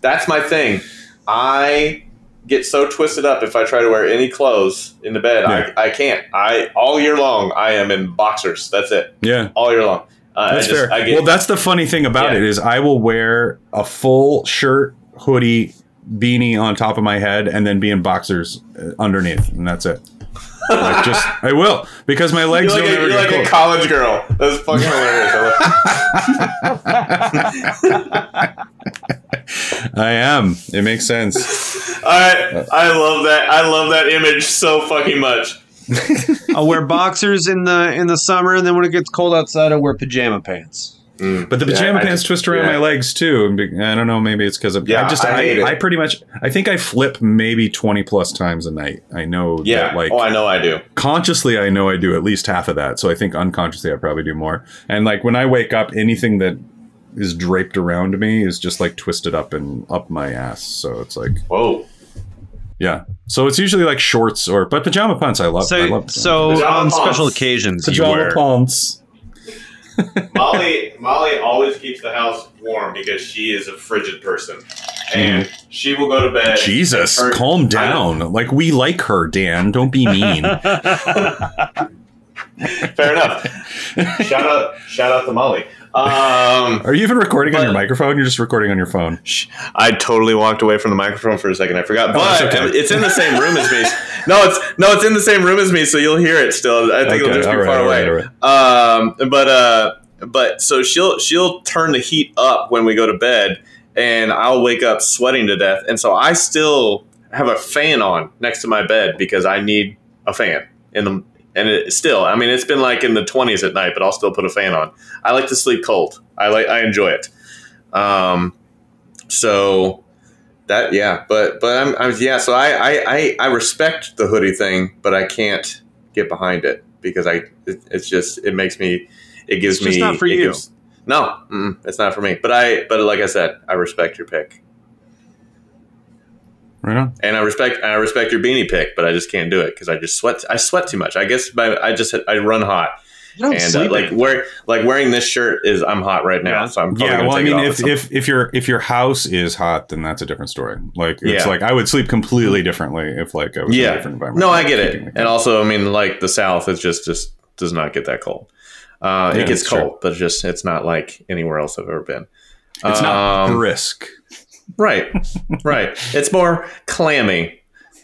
That's my thing. I get so twisted up if I try to wear any clothes in the bed. Yeah. I, I can't. I all year long I am in boxers. That's it. Yeah, All year long. Uh, that's I just, fair. I get, well, that's the funny thing about Yeah. it is I will wear a full shirt, hoodie, beanie on top of my head, and then be in boxers uh, underneath, and that's it. like just [LAUGHS] I will because my legs you're like, don't a, ever you're get like a college girl. That's fucking hilarious. I [LAUGHS] I am. It makes sense. [LAUGHS] I I love that. I love that image so fucking much. [LAUGHS] I'll wear boxers in the in the summer, and then when it gets cold outside, I'll wear pajama pants. Mm. But the Yeah, pajama I pants just- twist around yeah. my legs too. I don't know. Maybe it's because of. Yeah, I just. I I. I, pretty much. I think I flip maybe twenty plus times a night. I know. Yeah. That, like oh, I know I do. consciously, I know I do at least half of that. So I think unconsciously, I probably do more. And like when I wake up, anything that is draped around me is just like twisted up and up my ass. So it's like Whoa. Yeah. So it's usually like shorts or but pajama pants. I love. I So, love so Pajama on special occasions, you pajama wear. pants. [LAUGHS] Molly Molly always keeps the house warm because she is a frigid person, and she will go to bed. Jesus, Her- calm down. Like we like her, Dan. Don't be mean. [LAUGHS] Fair enough. [LAUGHS] shout out, shout out to Molly. Um, Are you even recording on your microphone? You're just recording on your phone. I totally walked away from the microphone for a second. I forgot, but Oh, it's okay. it's in the same room as me. No, it's no, it's in the same room as me, so you'll hear it still. I think it'll just be right, far away. right, all Um, but uh, but so she'll she'll turn the heat up when we go to bed, and I'll wake up sweating to death, and so I still have a fan on next to my bed because I need a fan in the. And it still, I mean, it's been like in the 20s at night, but I'll still put a fan on. I like to sleep cold. I like, I enjoy it. Um, so that, yeah, but, but I'm, I'm yeah, so I, I, I, I respect the hoodie thing, but I can't get behind it because I, it, it's just, it makes me, it gives It's just me, not for you. gives- no, mm, it's not for me. But I, but like I said, I respect your pick, Right on. and I respect, I respect your beanie pick, but I just can't do it because I just sweat. I sweat too much. I guess my, I just, I run hot, You don't and uh, like wear, like wearing this shirt is, I'm hot right now, Yeah. so I'm probably Yeah, well, I take it mean, off if, if if your if your house is hot, then that's a different story. Like it's Yeah. like I would sleep completely differently if like I was in a yeah, different environment. no, I get it, and also, I mean, like the South, it's just just does not get that cold. Uh, Yeah, it gets that's true. cold, but it's just it's not like anywhere else I've ever been. it's not Um, brisk. Right, right. It's more clammy.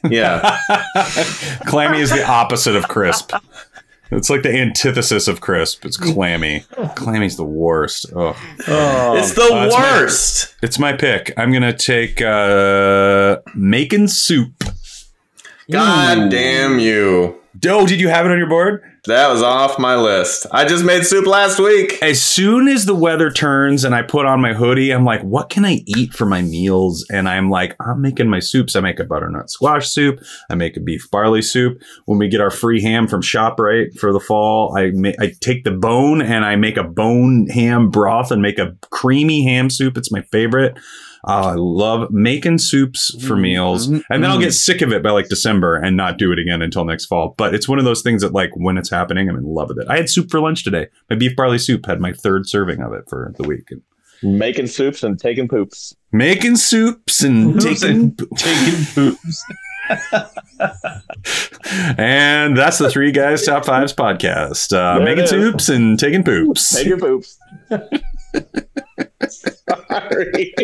Yeah, [LAUGHS] clammy is the opposite of crisp. It's like the antithesis of crisp. It's clammy. Clammy's the worst. Oh, it's the Uh, it's my- worst. it's my pick. I'm gonna take uh making soup. God damn you! Doe, did you have it on your board? That was off my list. I just made soup last week. As soon as the weather turns and I put on my hoodie, I'm like, what can I eat for my meals? And I'm like, I'm making my soups. I make a butternut squash soup. I make a beef barley soup. When we get our free ham from ShopRite for the fall, I ma- I take the bone and I make a bone ham broth and make a creamy ham soup. It's my favorite. Uh, I love making soups for meals, and then I'll get sick of it by like December and not do it again until next fall. But it's one of those things that, like, when it's happening, I'm in love with it. I had soup for lunch today. My beef barley soup had my third serving of it for the week. Making soups and taking poops. Making soups and taking, [LAUGHS] taking poops. and that's the three guys top fives podcast. Uh, making soups and taking poops. Taking poops. [LAUGHS] Sorry.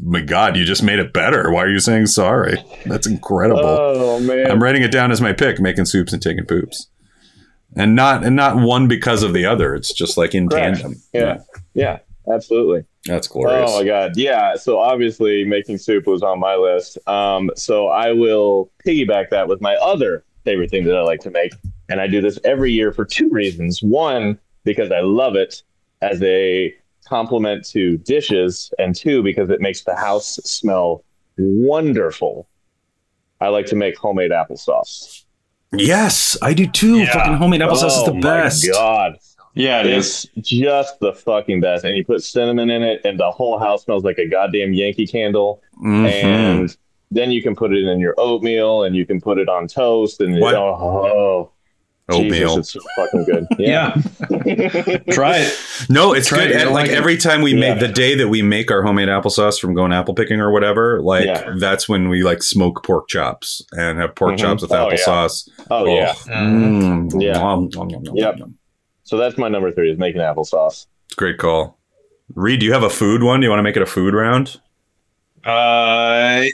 My God, you just made it better. Why are you saying sorry? That's incredible. Oh man. I'm writing it down as my pick, making soups and taking poops. And not and not one because of the other. It's just like in Correct. tandem. yeah. Yeah. Absolutely. That's glorious. Oh my god. Yeah. So obviously making soup was on my list. Um, so I will piggyback that with my other favorite thing that I like to make. And I do this every year for two reasons. One, because I love it as a compliment to dishes, and two, because it makes the house smell wonderful. I like to make homemade applesauce. Yes, I do too. Yeah. Fucking homemade applesauce is Oh the my best. God. Yeah, it is. It's just the fucking best. And you put cinnamon in it, and the whole house smells like a goddamn Yankee candle. Mhm. And then you can put it in your oatmeal, and you can put it on toast. And What? oh, oh Oatmeal. Jesus, it's so fucking good. [LAUGHS] Yeah. Try it. No, it's Try good. it, And like like it. every time we Yeah. make the day that we make our homemade applesauce from going apple picking or whatever, like Yeah. that's when we like smoke pork chops and have pork Mhm. chops with Oh, yeah. applesauce. Oh yeah. Mm. Yeah. Nom, nom, nom, nom, Yep. nom. So that's my number three is making applesauce. It's a great call. Reed, do you have a food one? Do you want to make it a food round? Uh,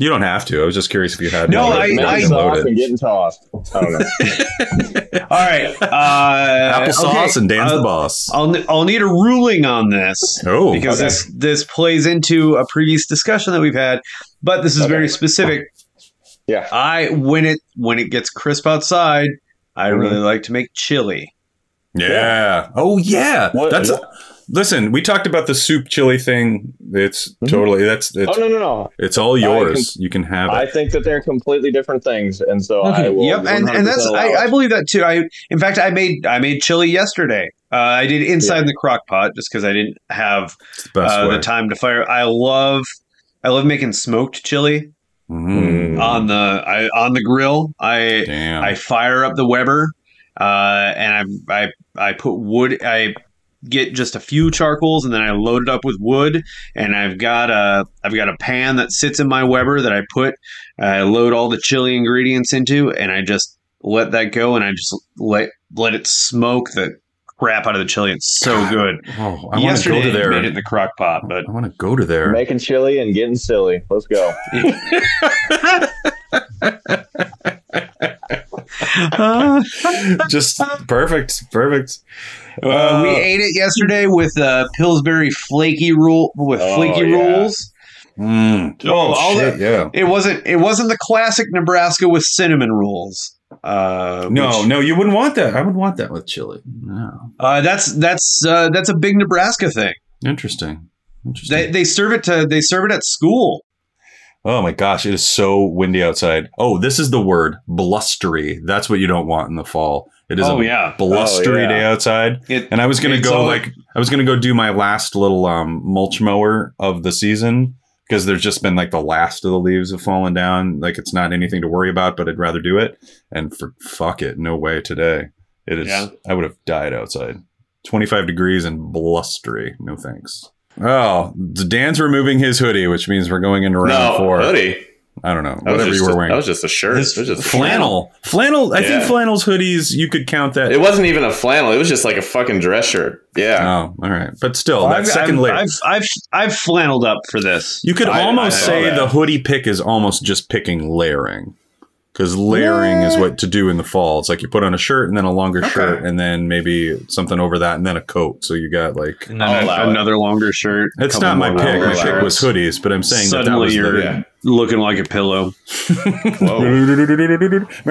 You don't have to. I was just curious if you had. No, one. I- Making I- loaded. and getting tossed. I don't know. [LAUGHS] all right. Uh, applesauce okay. and Dan's Uh, the boss. I'll, I'll need a ruling on this Oh, because okay. this this plays into a previous discussion that we've had, but this is Okay. very specific. Yeah. I when it when it gets crisp outside, I Mhm. really like to make chili. yeah. Oh, yeah. What- That's. what- Listen, we talked about the soup chili thing. It's Mhm. totally that's it's, Oh no no no! it's all I yours. you can have I think that they're completely different things, and so I will. Yep, and, and that's I, I believe that too. I in fact I made I made chili yesterday. Uh, I did inside Yeah. the crock pot just because I didn't have the uh, the time to fire. I love I love making smoked chili Mhm. on the I, on the grill. I Damn. I fire up the Weber, uh, and I, I I put wood. I get just a few charcoals, and then I load it up with wood. And I've got a I've got a pan that sits in my Weber that I put. Uh, I load all the chili ingredients into, and I just let that go, and I just let let it smoke the crap out of the chili. It's so good. Oh, I want to go to there. made it in the crock pot, but I want to go to there. Making chili and getting silly. Let's go. [LAUGHS] [LAUGHS] Just perfect, perfect. uh, we ate it yesterday with uh, Pillsbury flaky rule with Oh, flaky yeah. rolls. Mm. Oh, all shit, the- yeah. It wasn't. It wasn't the classic Nebraska with cinnamon rolls. Uh, No, which- no, you wouldn't want that. I would want that with chili. No. uh, that's that's uh, that's a big Nebraska thing. Interesting. Interesting. They, they serve it to they serve it at school. Oh my gosh, it is so windy outside. Oh, this is the word blustery. That's what you don't want in the fall. It is Oh, a yeah. blustery Oh, yeah. day outside. It, And I was gonna go like I was gonna go do my last little um, mulch mower of the season because there's just been like the last of the leaves have fallen down. Like it's not anything to worry about, but I'd rather do it. And for fuck it, no way today. It is. Yeah. I would have died outside. 25 degrees and blustery. No thanks. Oh, Dan's removing his hoodie, which means we're going into round No, four. hoodie. I don't know. That Whatever you were a- wearing. That was just a shirt. His it was just flannel. Flannel. I think flannel's hoodies, you could count that. It wasn't even a flannel. It was just like a fucking dress shirt. Yeah. oh, all right. But still, that I've, second I've, layer. I've, I've I've flanneled up for this. You could I- almost I saw say that. the hoodie pick is almost just picking layering. Because layering is what to do in the fall. It's like you put on a shirt and then a longer shirt and then maybe something over that and then a coat. So you got like And then I'll a- allow it. another longer shirt. it's not my pick. My pick was hoodies, but I'm saying that that Suddenly was you're the, Yeah. looking like a pillow. [LAUGHS] Remember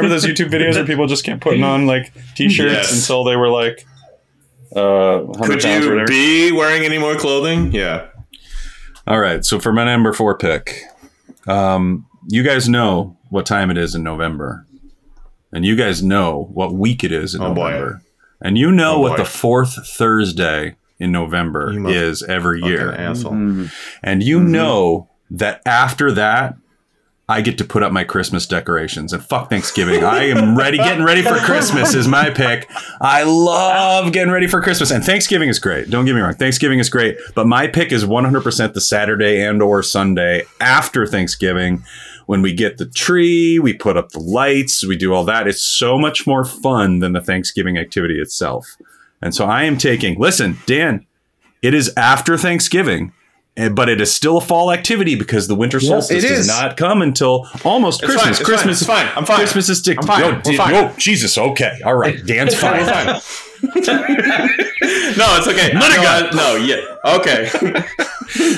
those YouTube videos where people just kept putting on like t-shirts Yes. until they were like uh Could you be wearing any more clothing? Yeah. All right, so for my number four pick, um, you guys know what time it is in November, and you guys know what week it is in Oh, boy. November, and you know Oh, what boy. the fourth Thursday in November is every year, Fucking asshole. and you Mm-hmm. know that after that. I get to put up my Christmas decorations and fuck Thanksgiving. I am ready, getting ready for Christmas is my pick. I love getting ready for Christmas and Thanksgiving is great. Don't get me wrong. Thanksgiving is great, but my pick is 100% the Saturday and or Sunday after Thanksgiving when we get the tree, we put up the lights, we do all that. It's so much more fun than the Thanksgiving activity itself. And so I am taking, listen, Dan, it is after Thanksgiving. eh, But it is still a fall activity because the winter solstice does is. not come until almost It's Christmas. fine, Christmas, it's fine. I'm fine. Christmas is stick. Oh, di- fine. oh, Jesus. Okay. All right. Dan's [LAUGHS] fine. [LAUGHS] No, it's okay. It no. No, yeah. Okay.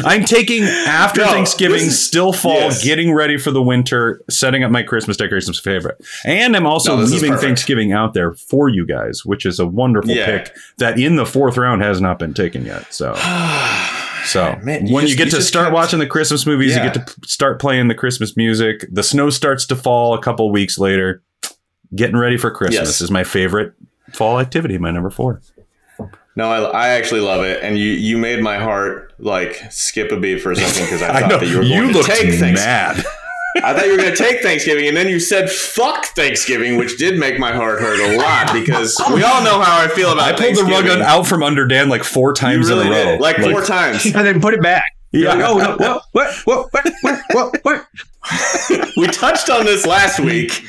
[LAUGHS] I'm taking after No, Thanksgiving, is- still fall, yes. getting ready for the winter, setting up my Christmas decorations favorite. And I'm also No, leaving. Thanksgiving out there for you guys, which is a wonderful Yeah. pick that in the fourth round has not been taken yet. So, [SIGHS] so Man, you when you get you to start kept- watching the Christmas movies, Yeah. you get to p- start playing the Christmas music. The snow starts to fall a couple weeks later. Getting ready for Christmas Yes. is my favorite fall activity. My number four. No, I, I actually love it, and you you made my heart like skip a beat for a second because [LAUGHS] I thought that you were going to looked take things. mad. [LAUGHS] [LAUGHS] I thought you were going to take Thanksgiving, and then you said "fuck Thanksgiving," which did make my heart hurt a lot because we all know how I feel about I pulled the rug out from under Dan like four times really in a row. did, like, four times. and then put it back. Yeah. Like, oh no! What? What? What? What? What? What? [LAUGHS] we touched on this last week,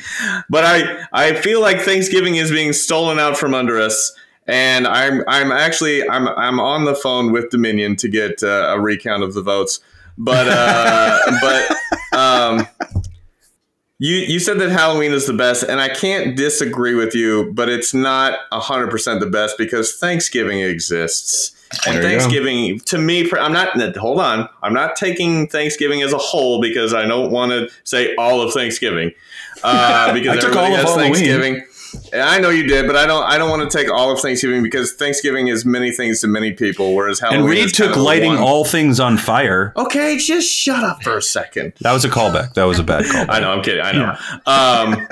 but I I feel like Thanksgiving is being stolen out from under us, and I'm I'm actually I'm I'm on the phone with Dominion to get uh, a recount of the votes, but uh, [LAUGHS] but um. You, you said that Halloween is the best, and I can't disagree with you, but it's not 100% the best because Thanksgiving exists. And. Thanksgiving, to me, I'm not, hold on, I'm not taking Thanksgiving as a whole because I don't want to say all of Thanksgiving. Uh, [LAUGHS] because I took all of. Thanksgiving. And I know you did, but I don't. I don't want to take all of Thanksgiving because Thanksgiving is many things to many people, whereas Halloween. And Reed took lighting one- all things on fire. Okay, just shut up for a second. That was a callback. That was a bad [LAUGHS] callback. I know. I'm kidding. I know. Um,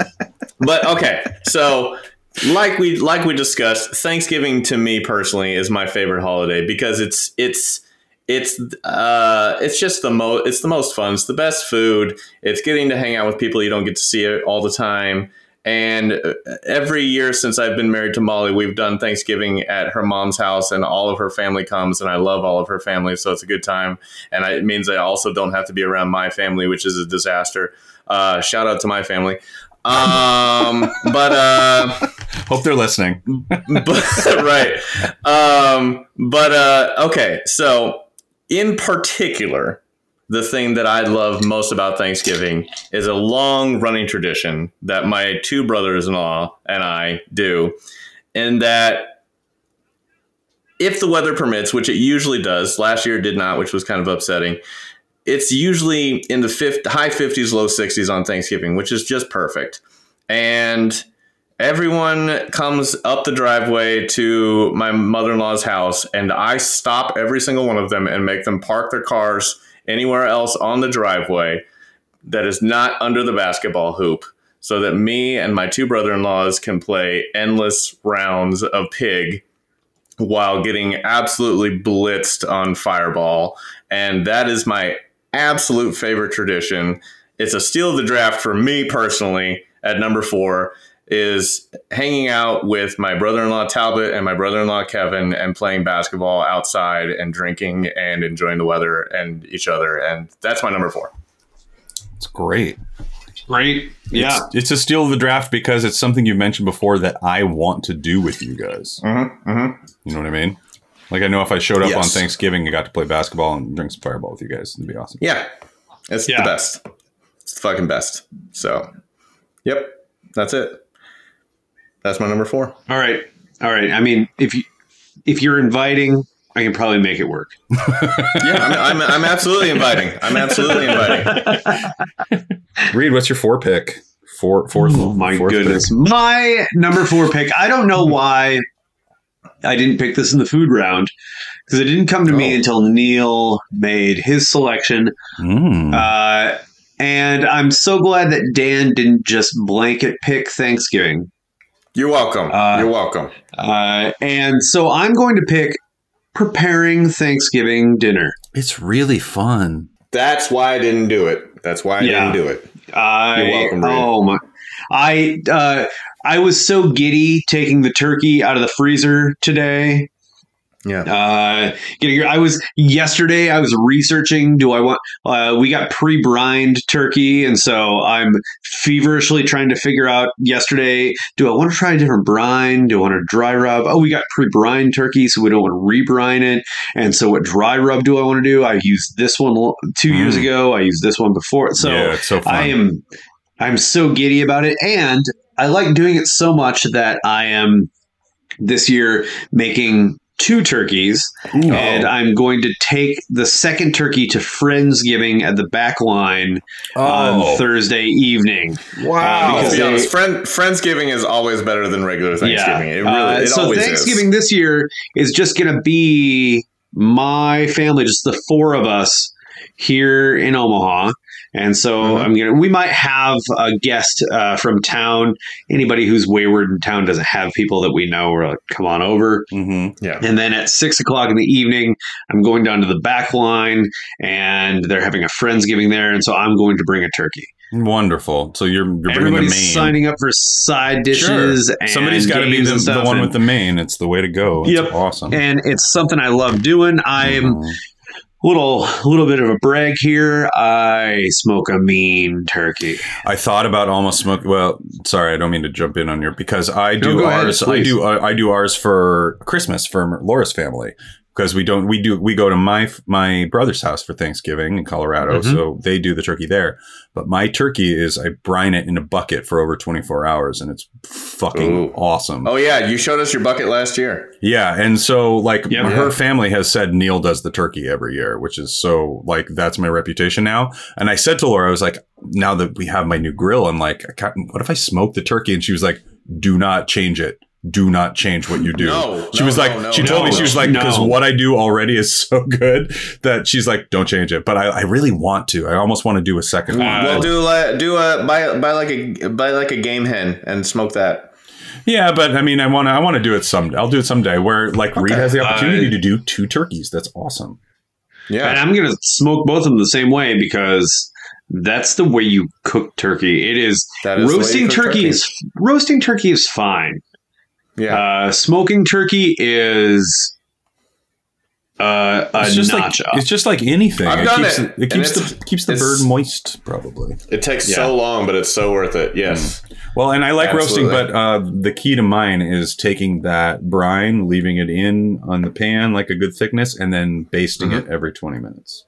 but okay, so like we like we discussed, Thanksgiving to me personally is my favorite holiday because it's it's it's uh it's just the most it's the most fun. It's the best food. It's getting to hang out with people you don't get to see all the time. And uh, every year since I've been married to Molly, we've done Thanksgiving at her mom's house, and all of her family comes, and I love all of her family, so it's a good time. And I, it means I also don't have to be around my family, which is a disaster. Uh, shout out to my family. Um, [LAUGHS] but uh, Hope they're listening. [LAUGHS] right. Um, but uh, okay, so in particular, the thing that I love most about Thanksgiving is a long running tradition that my two brothers in law and I do, and that if the weather permits, which it usually does, last year did not, which was kind of upsetting. It's usually in the fifth, high 50s, low 60s on Thanksgiving, which is just perfect. And everyone comes up the driveway to my mother-in-law's house and i stop every single one of them and make them park their cars anywhere else on the driveway that is not under the basketball hoop so that me and my two brother-in-laws can play endless rounds of pig while getting absolutely blitzed on fireball. And that is my absolute favorite tradition. It's a steal of the draft for me personally at number four is hanging out with my brother-in-law Talbot and my brother-in-law Kevin and playing basketball outside and drinking and enjoying the weather and each other and that's my number 4. It's great. Right? Yeah. It's, it's a steal of the draft because it's something you mentioned before that I want to do with you guys. Mm-hmm, mm-hmm. You know what I mean? Like I know if I showed up on Thanksgiving and got to play basketball and drink some fireball with you guys, it'd be awesome. Yeah. It's Yeah. the best. It's the fucking best. So, yep. That's it. That's my number 4. All right. All right. I mean, if you if you're inviting, I can probably make it work. [LAUGHS] Yeah, I'm, I'm, I'm absolutely inviting. I'm absolutely inviting. [LAUGHS] Reed, what's your four pick? Four, fourth. Oh my fourth goodness. pick. My number four pick. I don't know why I didn't pick this in the food round because it didn't come to me Oh. until Neil made his selection. Mm. Uh, and I'm so glad that Dan didn't just blanket pick Thanksgiving. You're welcome. Uh, You're welcome. Uh, and so I'm going to pick preparing Thanksgiving dinner. it's really fun. That's why I didn't do it. That's why I Yeah. didn't do it. I, You're welcome, Reed. Oh my! I uh, I was so giddy taking the turkey out of the freezer today. Yeah. Uh, getting, I was yesterday. I was researching. Do I want? Uh, we got pre-brined turkey, and so I'm feverishly trying to figure out. Yesterday, do I want to try a different brine? Do I want to dry rub? Oh, we got pre-brined turkey, so we don't want to rebrine it. And so, what dry rub do I want to do? I used this one two years Mm. ago. I used this one before. So yeah, so. I am I'm so giddy about it and I like doing it so much that I am this year making two turkeys Ooh. and I'm going to take the second turkey to Friendsgiving at the back line Oh. on Thursday evening. Wow. because to be they- honest, friend, Friendsgiving is always better than regular Thanksgiving. It really, Uh, it so always Thanksgiving is. this year is just going to be my family, just the four of us here in Omaha. And so Mhm. I'm gonna. We might have a guest uh, from town. Anybody who's wayward in town doesn't have people that we know. We're like, come on over. Mm-hmm. Yeah. And then at six o'clock in the evening, I'm going down to the back line, and they're having a friendsgiving there. And so I'm going to bring a turkey. Wonderful. So you're, you're bringing the Everybody's main. signing up for side dishes. And Somebody's got to be the, the one and- with the main. It's the way to go. It's Yep. awesome. and it's something I love doing. I'm Mhm. Little little bit of a brag here. I smoke a mean turkey. I thought about almost smoke. Well, sorry, I don't mean to jump in on your because I No, do ahead, ours. I do I do ours for Christmas for Laura's family because we don't we do we go to my my brother's house for Thanksgiving in Colorado, Mhm. so they do the turkey there. But my turkey is I brine it in a bucket for over twenty four hours, and it's fucking Ooh. awesome. Oh yeah, you showed us your bucket last year. Yeah, and so like Yep. her Yeah. family has said Neil does the turkey every year, which is so like that's my reputation now. And I said to Laura, I was like, now that we have my new grill, I'm like, what if I smoke the turkey? And she was like, do not change it. Do not change what you do. No, she no, was like, no, she told me she was like, because no. what I do already is so [LAUGHS] good that she's like, don't change it. But I, I really want to. I almost want to do a second one. well, do like do a buy buy like a buy like a game hen and smoke that. Yeah, but I mean, I want to. I want to do it someday. I'll do it someday. Where like Reed has the opportunity Uh, to do two turkeys. That's awesome. Yeah, and I'm gonna smoke both of them the same way because that's the way you cook turkey. It is, That is the way you roasting turkey, turkey. is roasting turkey is fine. Yeah. Uh, smoking turkey is uh, a It's just like nacho. it's just like anything. I've it done keeps, it, It, keeps the keeps the bird moist, probably. It takes Yeah. so long, but it's so worth it. Yes. Well, and I like Absolutely. roasting, but uh, the key to mine is taking that brine, leaving it in on the pan like a good thickness, and then basting Mm-hmm. it every twenty minutes.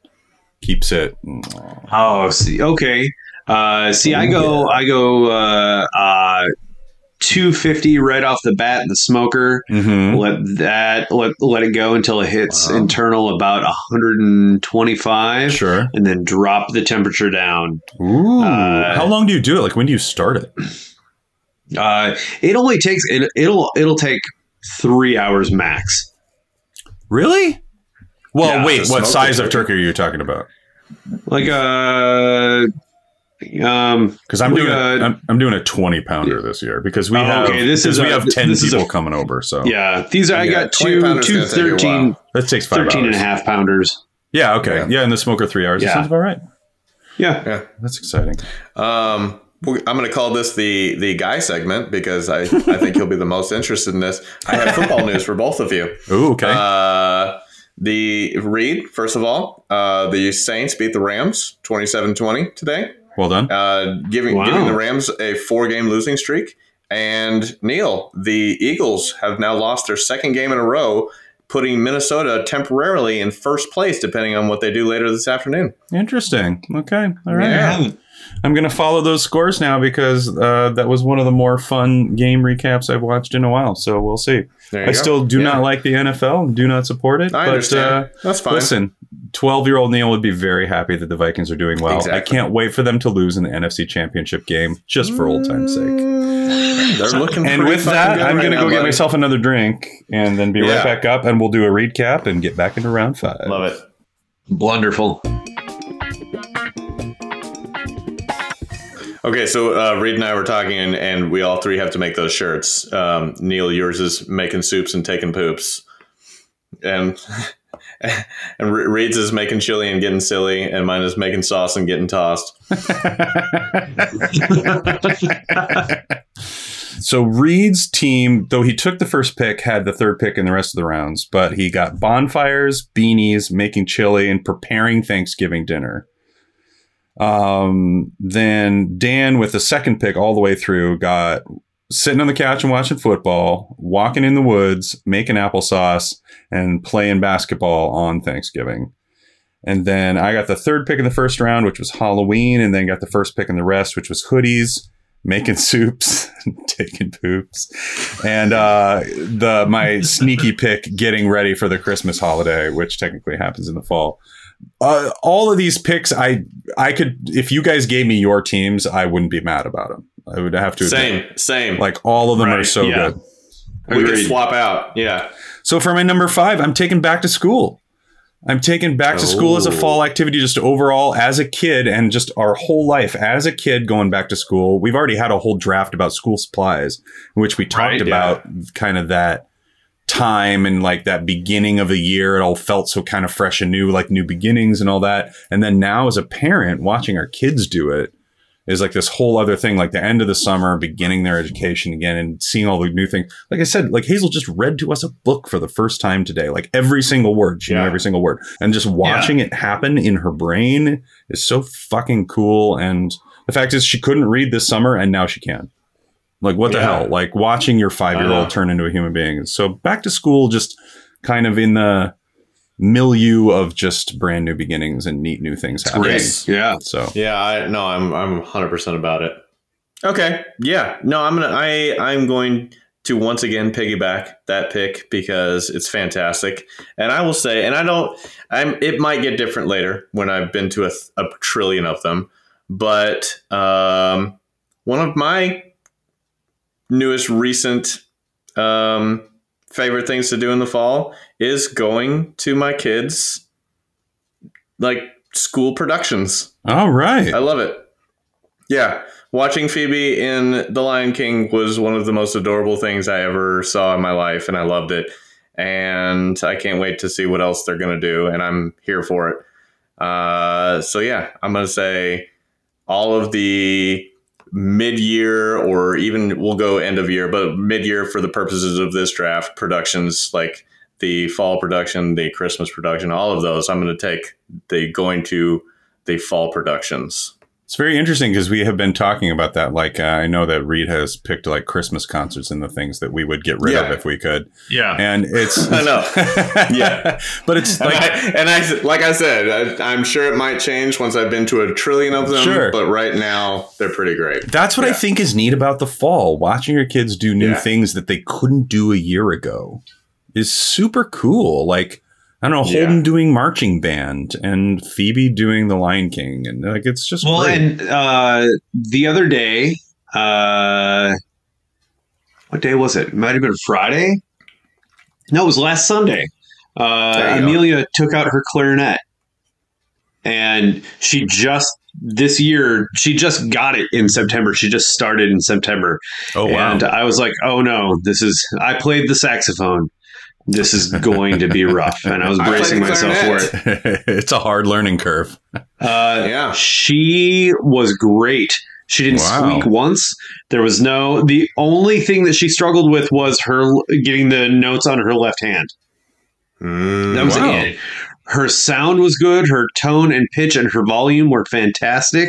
Keeps it. Oh, see, okay. Uh, see, I go, I go, uh, uh, two fifty right off the bat in the smoker. Mm-hmm. Let that let let it go until it hits Wow. internal about hundred and twenty five, Sure. and then drop the temperature down. Ooh. Uh, How long do you do it? Like when do you start it? Uh, it only takes it, it'll it'll take three hours max. Really? Well, Yeah, wait. What size of turkey. are you talking about? Like uh, um, Because I'm Like, doing uh, a, I'm, I'm doing a 20 pounder this year because we Oh, have okay, this is we a- have 10 this is a- people coming over. So yeah, these are I got two two gonna take you a 13, that takes five 13 and a half pounders. Yeah. Okay. Yeah. Yeah. in the smoker three hours. That sounds about right. Yeah, That's exciting. Um, I'm going to call this the the guy segment because I, I think he'll be the most interested in this. I have football news for both of you. [LAUGHS] Ooh. Okay. Uh, the Reed, first of all, uh, the Saints beat the Rams 27-20 today, well done. uh, giving Wow. giving the Rams a four game losing streak. And Neil, the Eagles have now lost their second game in a row, putting Minnesota temporarily in first place, depending on what they do later this afternoon. Interesting. Okay. All right. Yeah. I'm going to follow those scores now because uh, that was one of the more fun game recaps I've watched in a while. So we'll see. I go. still do Yeah. not like the NFL and do not support it. I but, understand. Uh, That's fine. Listen, 12 year old Neil would be very happy that the Vikings are doing well. I can't wait for them to lose in the NFC Championship game just for old time's sake. They're looking And with that, good I'm right going to now, go get buddy. myself another drink and then be Yeah. right back up and we'll do a recap and get back into round five. Love it. wonderful. Okay, so uh, Reed and I were talking, and, and we all three have to make those shirts. Um, Neil, yours is making soups and taking poops, and [LAUGHS] and Reed's is making chili and getting silly, and mine is making sauce and getting tossed. [LAUGHS] So Reed's team, though he took the first pick, had the third pick in the rest of the rounds, but he got bonfires, beanies, making chili, and preparing Thanksgiving dinner. Um, then Dan, with the second pick all the way through, got sitting on the couch and watching football, walking in the woods, making applesauce, and playing basketball on Thanksgiving. And then I got the third pick in the first round, which was Halloween, and then got the first pick in the rest, which was hoodies, making [LAUGHS] soups, taking poops, and uh, the my sneaky pick getting ready for the Christmas holiday, which technically happens in the fall. Uh, all of these picks, I I could if you guys gave me your teams, I wouldn't be mad about them. I would have to admit. Same, same. Like all of them are so yeah. good. we could swap out. Yeah, So for my number five, I'm taking back to school. I'm taking back to school as a Oh. fall activity, just overall as a kid and just our whole life as a kid going back to school. We've already had a whole draft about school supplies, in which we talked Right, yeah. about kind of that time and like that beginning of the year. It all felt so kind of fresh and new, like new beginnings and all that. And then now as a parent watching our kids do it is like this whole other thing, like the end of the summer, beginning their education again and seeing all the new things. Like I said, like Hazel just read to us a book for the first time today, like every single word. She knew every single word. And just watching it happen in her brain is so fucking cool. And the fact is, she couldn't read this summer and now she can. Like, what the Yeah. hell? Like, watching your five year old turn into a human being. So, back to school, just kind of in the milieu of just brand new beginnings and neat new things happening. Yes. Yeah. So, yeah. I no, I'm I'm 100 percent about it. Okay, yeah. No, I'm gonna I I'm going to once again piggyback that pick because it's fantastic. And I will say, and I don't, I'm. It might get different later when I've been to a, th- a trillion of them, but um, one of my newest recent um, favorite things to do in the fall is going to my kids like school productions. all right. I love it. Yeah, watching Phoebe in The Lion King was one of the most adorable things I ever saw in my life, and I loved it. And I can't wait to see what else they're going to do, and I'm here for it. Uh, so yeah, I'm going to say all of the mid-year or even we'll go end of year, but mid-year for the purposes of this draft productions like the fall production, the Christmas production, all of those. I'm going to take the going to the fall productions. It's very interesting because we have been talking about that. Like, uh, I know that Reed has picked like Christmas concerts and the things that we would get rid of if we could. Yeah. And it's, [LAUGHS] I know. [LAUGHS] yeah, but it's And like, I, and I, like I said, I, I'm sure it might change once I've been to a trillion of them. Sure. But right now, they're pretty great. that's what I think is neat about the fall. Watching your kids do new Yeah. things that they couldn't do a year ago is super cool. Like, I don't know, Yeah. Holden doing marching band and Phoebe doing the Lion King. And like, it's just Well, great. and uh, the other day, uh, what day was it? it? Might have been Friday. No, it was last Sunday. Uh, There you go. Amelia took out her clarinet, and she just this year she just got it in September. She just started in September, oh, wow. and I was like, "Oh no, this is." I played the saxophone. This is going to be rough, [LAUGHS] and I was bracing the myself for it. [LAUGHS] it's a hard learning curve. Uh, Yeah. She was great. She didn't Wow. squeak once. There was no. The only thing that she struggled with was her getting the notes on her left hand. Mm, That was Wow. it. Her sound was good. Her tone and pitch and her volume were fantastic.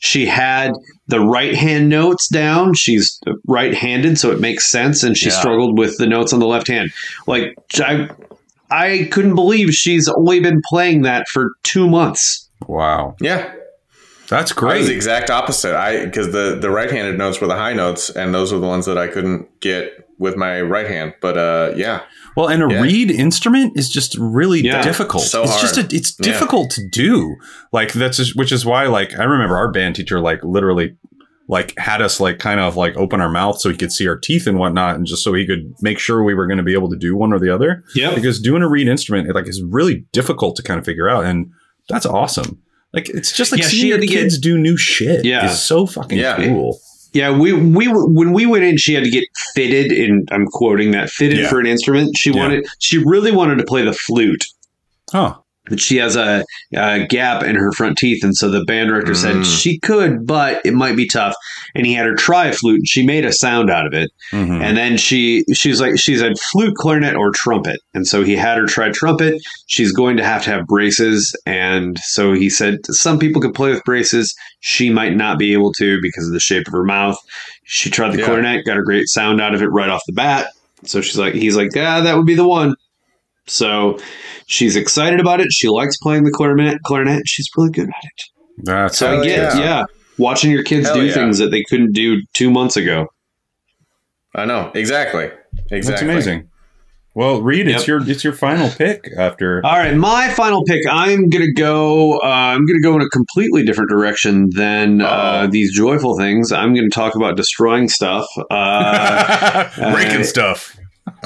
She had the right hand notes down. She's right handed, so it makes sense. And she Yeah. struggled with the notes on the left hand. Like I, I couldn't believe she's only been playing that for two months. Wow. yeah. That's great. I was the exact opposite. I because the the right handed notes were the high notes, and those were the ones that I couldn't get with my right hand. But uh, yeah, Well, and a Yeah. reed instrument is just really Yeah. difficult. So it's just a, hard. it's Yeah. difficult to do. Like that's just, which is why like I remember our band teacher like literally like had us like kind of like open our mouth so he could see our teeth and whatnot, and just so he could make sure we were going to be able to do one or the other. Yeah, Because doing a reed instrument it, like is really difficult to kind of figure out, and that's awesome. Like it's just like Yeah, seeing your to get- kids do new shit. Yeah. is so fucking Yeah. cool. Yeah, we we when we went in, she had to get fitted, and I'm quoting that fitted Yeah. for an instrument. She Yeah. wanted, she really wanted to play the flute, Huh. But she has a, a gap in her front teeth, and so the band director said Mm. she could, but it might be tough. And he had her try a flute, and she made a sound out of it. Mhm. And then she she's like she said flute, clarinet, or trumpet. And so he had her try trumpet. She's going to have to have braces, and so he said some people could play with braces. She might not be able to because of the shape of her mouth. She tried the Yeah. clarinet, got a great sound out of it right off the bat. So she's like, he's like, yeah, that would be the one. So she's excited about it. She likes playing the clarinet. Clarinet. She's really good at it. That's So I get, yeah. yeah. watching your kids Hell do yeah. things that they couldn't do two months ago. I know exactly. Exactly. that's amazing. Well, Reed, it's Yep. your it's your final pick after. All right, my final pick. I'm gonna go. Uh, I'm gonna go in a completely different direction than uh, these joyful things. I'm gonna talk about destroying stuff. Uh, [LAUGHS] breaking uh, stuff.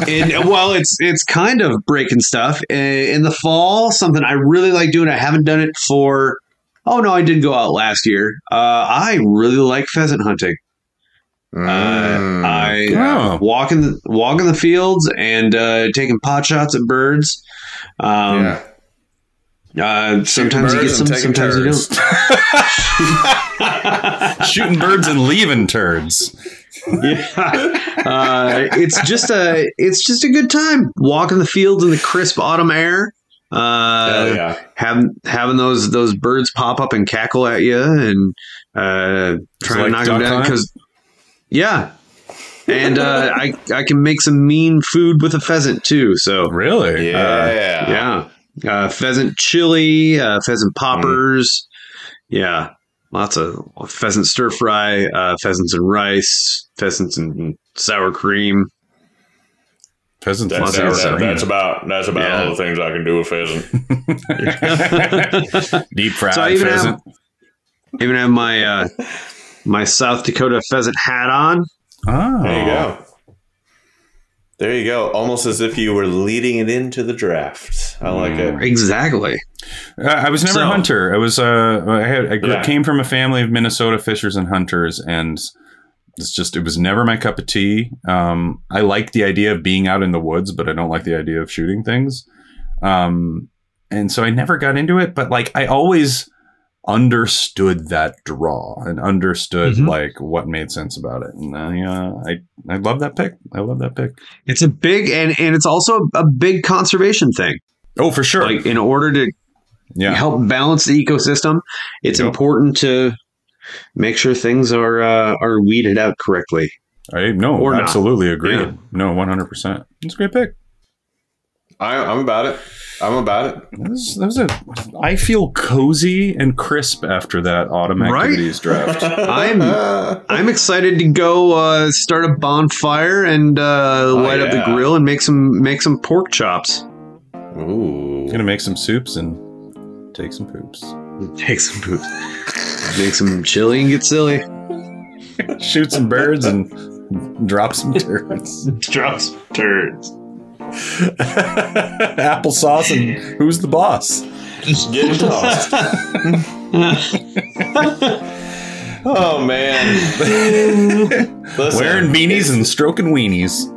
And well, it's it's kind of breaking stuff Uh, in the fall. Something I really like doing. I haven't done it for. Oh no, I did go out last year. Uh, I really like pheasant hunting. Mm, Uh, I Oh. walk in the walk in the fields and uh, taking pot shots at birds. Um, yeah. uh, sometimes you get some, and taking sometimes you don't. [LAUGHS] [LAUGHS] Shooting birds and leaving turds. Yeah. Uh, it's just a it's just a good time walking the fields in the crisp autumn air. Uh, yeah. having having those those birds pop up and cackle at you and uh, trying like to knock them down because yeah. And uh, [LAUGHS] I I can make some mean food with a pheasant too. So Really? Yeah. yeah, uh, pheasant chili, uh, pheasant poppers. Yeah, lots of pheasant stir fry, uh, pheasants and rice, pheasants and sour cream. Pheasants That- and Lots that- of sour that- cream. that's about that's about Yeah. all the things I can do with pheasant. [LAUGHS] Deep fried So I even pheasant. Even have my uh, my South Dakota pheasant hat on. oh. There you go. There you go. Almost as if you were leading it into the draft. I like it. Exactly. Uh, I was never So- a hunter. I was uh, I had I grew- Yeah. came from a family of Minnesota fishers and hunters, and it's just it was never my cup of tea. Um, I like the idea of being out in the woods, but I don't like the idea of shooting things. Um, and so I never got into it. But like I always, understood that draw and understood Mhm. like what made sense about it. And I, uh, I, I love that pick. I love that pick. It's a big and and it's also a big conservation thing. Oh, for sure. Like in order to yeah. help balance the ecosystem, it's Yep. important to make sure things are uh, are weeded out correctly. I no, Or not. absolutely agree. Yeah. No, one hundred percent. It's a great pick. I, I'm about it. I'm about it. That was, that was a. I feel cozy and crisp after that autumn Right? draft. [LAUGHS] I'm I'm excited to go uh, start a bonfire and uh, light up the grill and make some make some pork chops. Ooh. gonna make some soups and take some poops. Take some poops. Make some chili and get silly. [LAUGHS] Shoot some birds and drop some turds. [LAUGHS] Drops turds. [LAUGHS] Applesauce and who's the boss? Getting tossed. [LAUGHS] oh man. [LAUGHS] Wearing beanies and stroking weenies.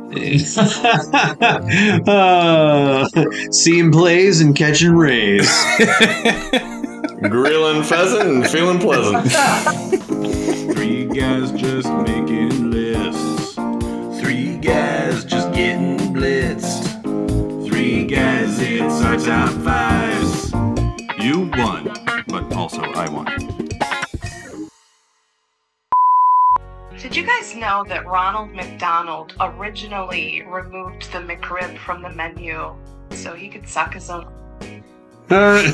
uh, seeing plays and catching rays. grilling pheasant and feeling pleasant. Three guys just making lists. Guys just getting blitzed. Three guys, it's our top fives. You won, but also I won. Did you guys know that Ronald McDonald originally removed the McRib from the menu so he could suck his own? Uh,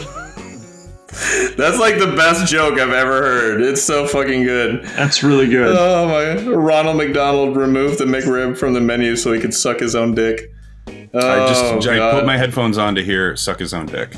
[LAUGHS] That's like the best joke I've ever heard. It's so fucking good. that's really good. Oh my! Ronald McDonald removed the McRib from the menu so he could suck his own dick. Oh, I just I oh, God. put my headphones on to hear suck his own dick.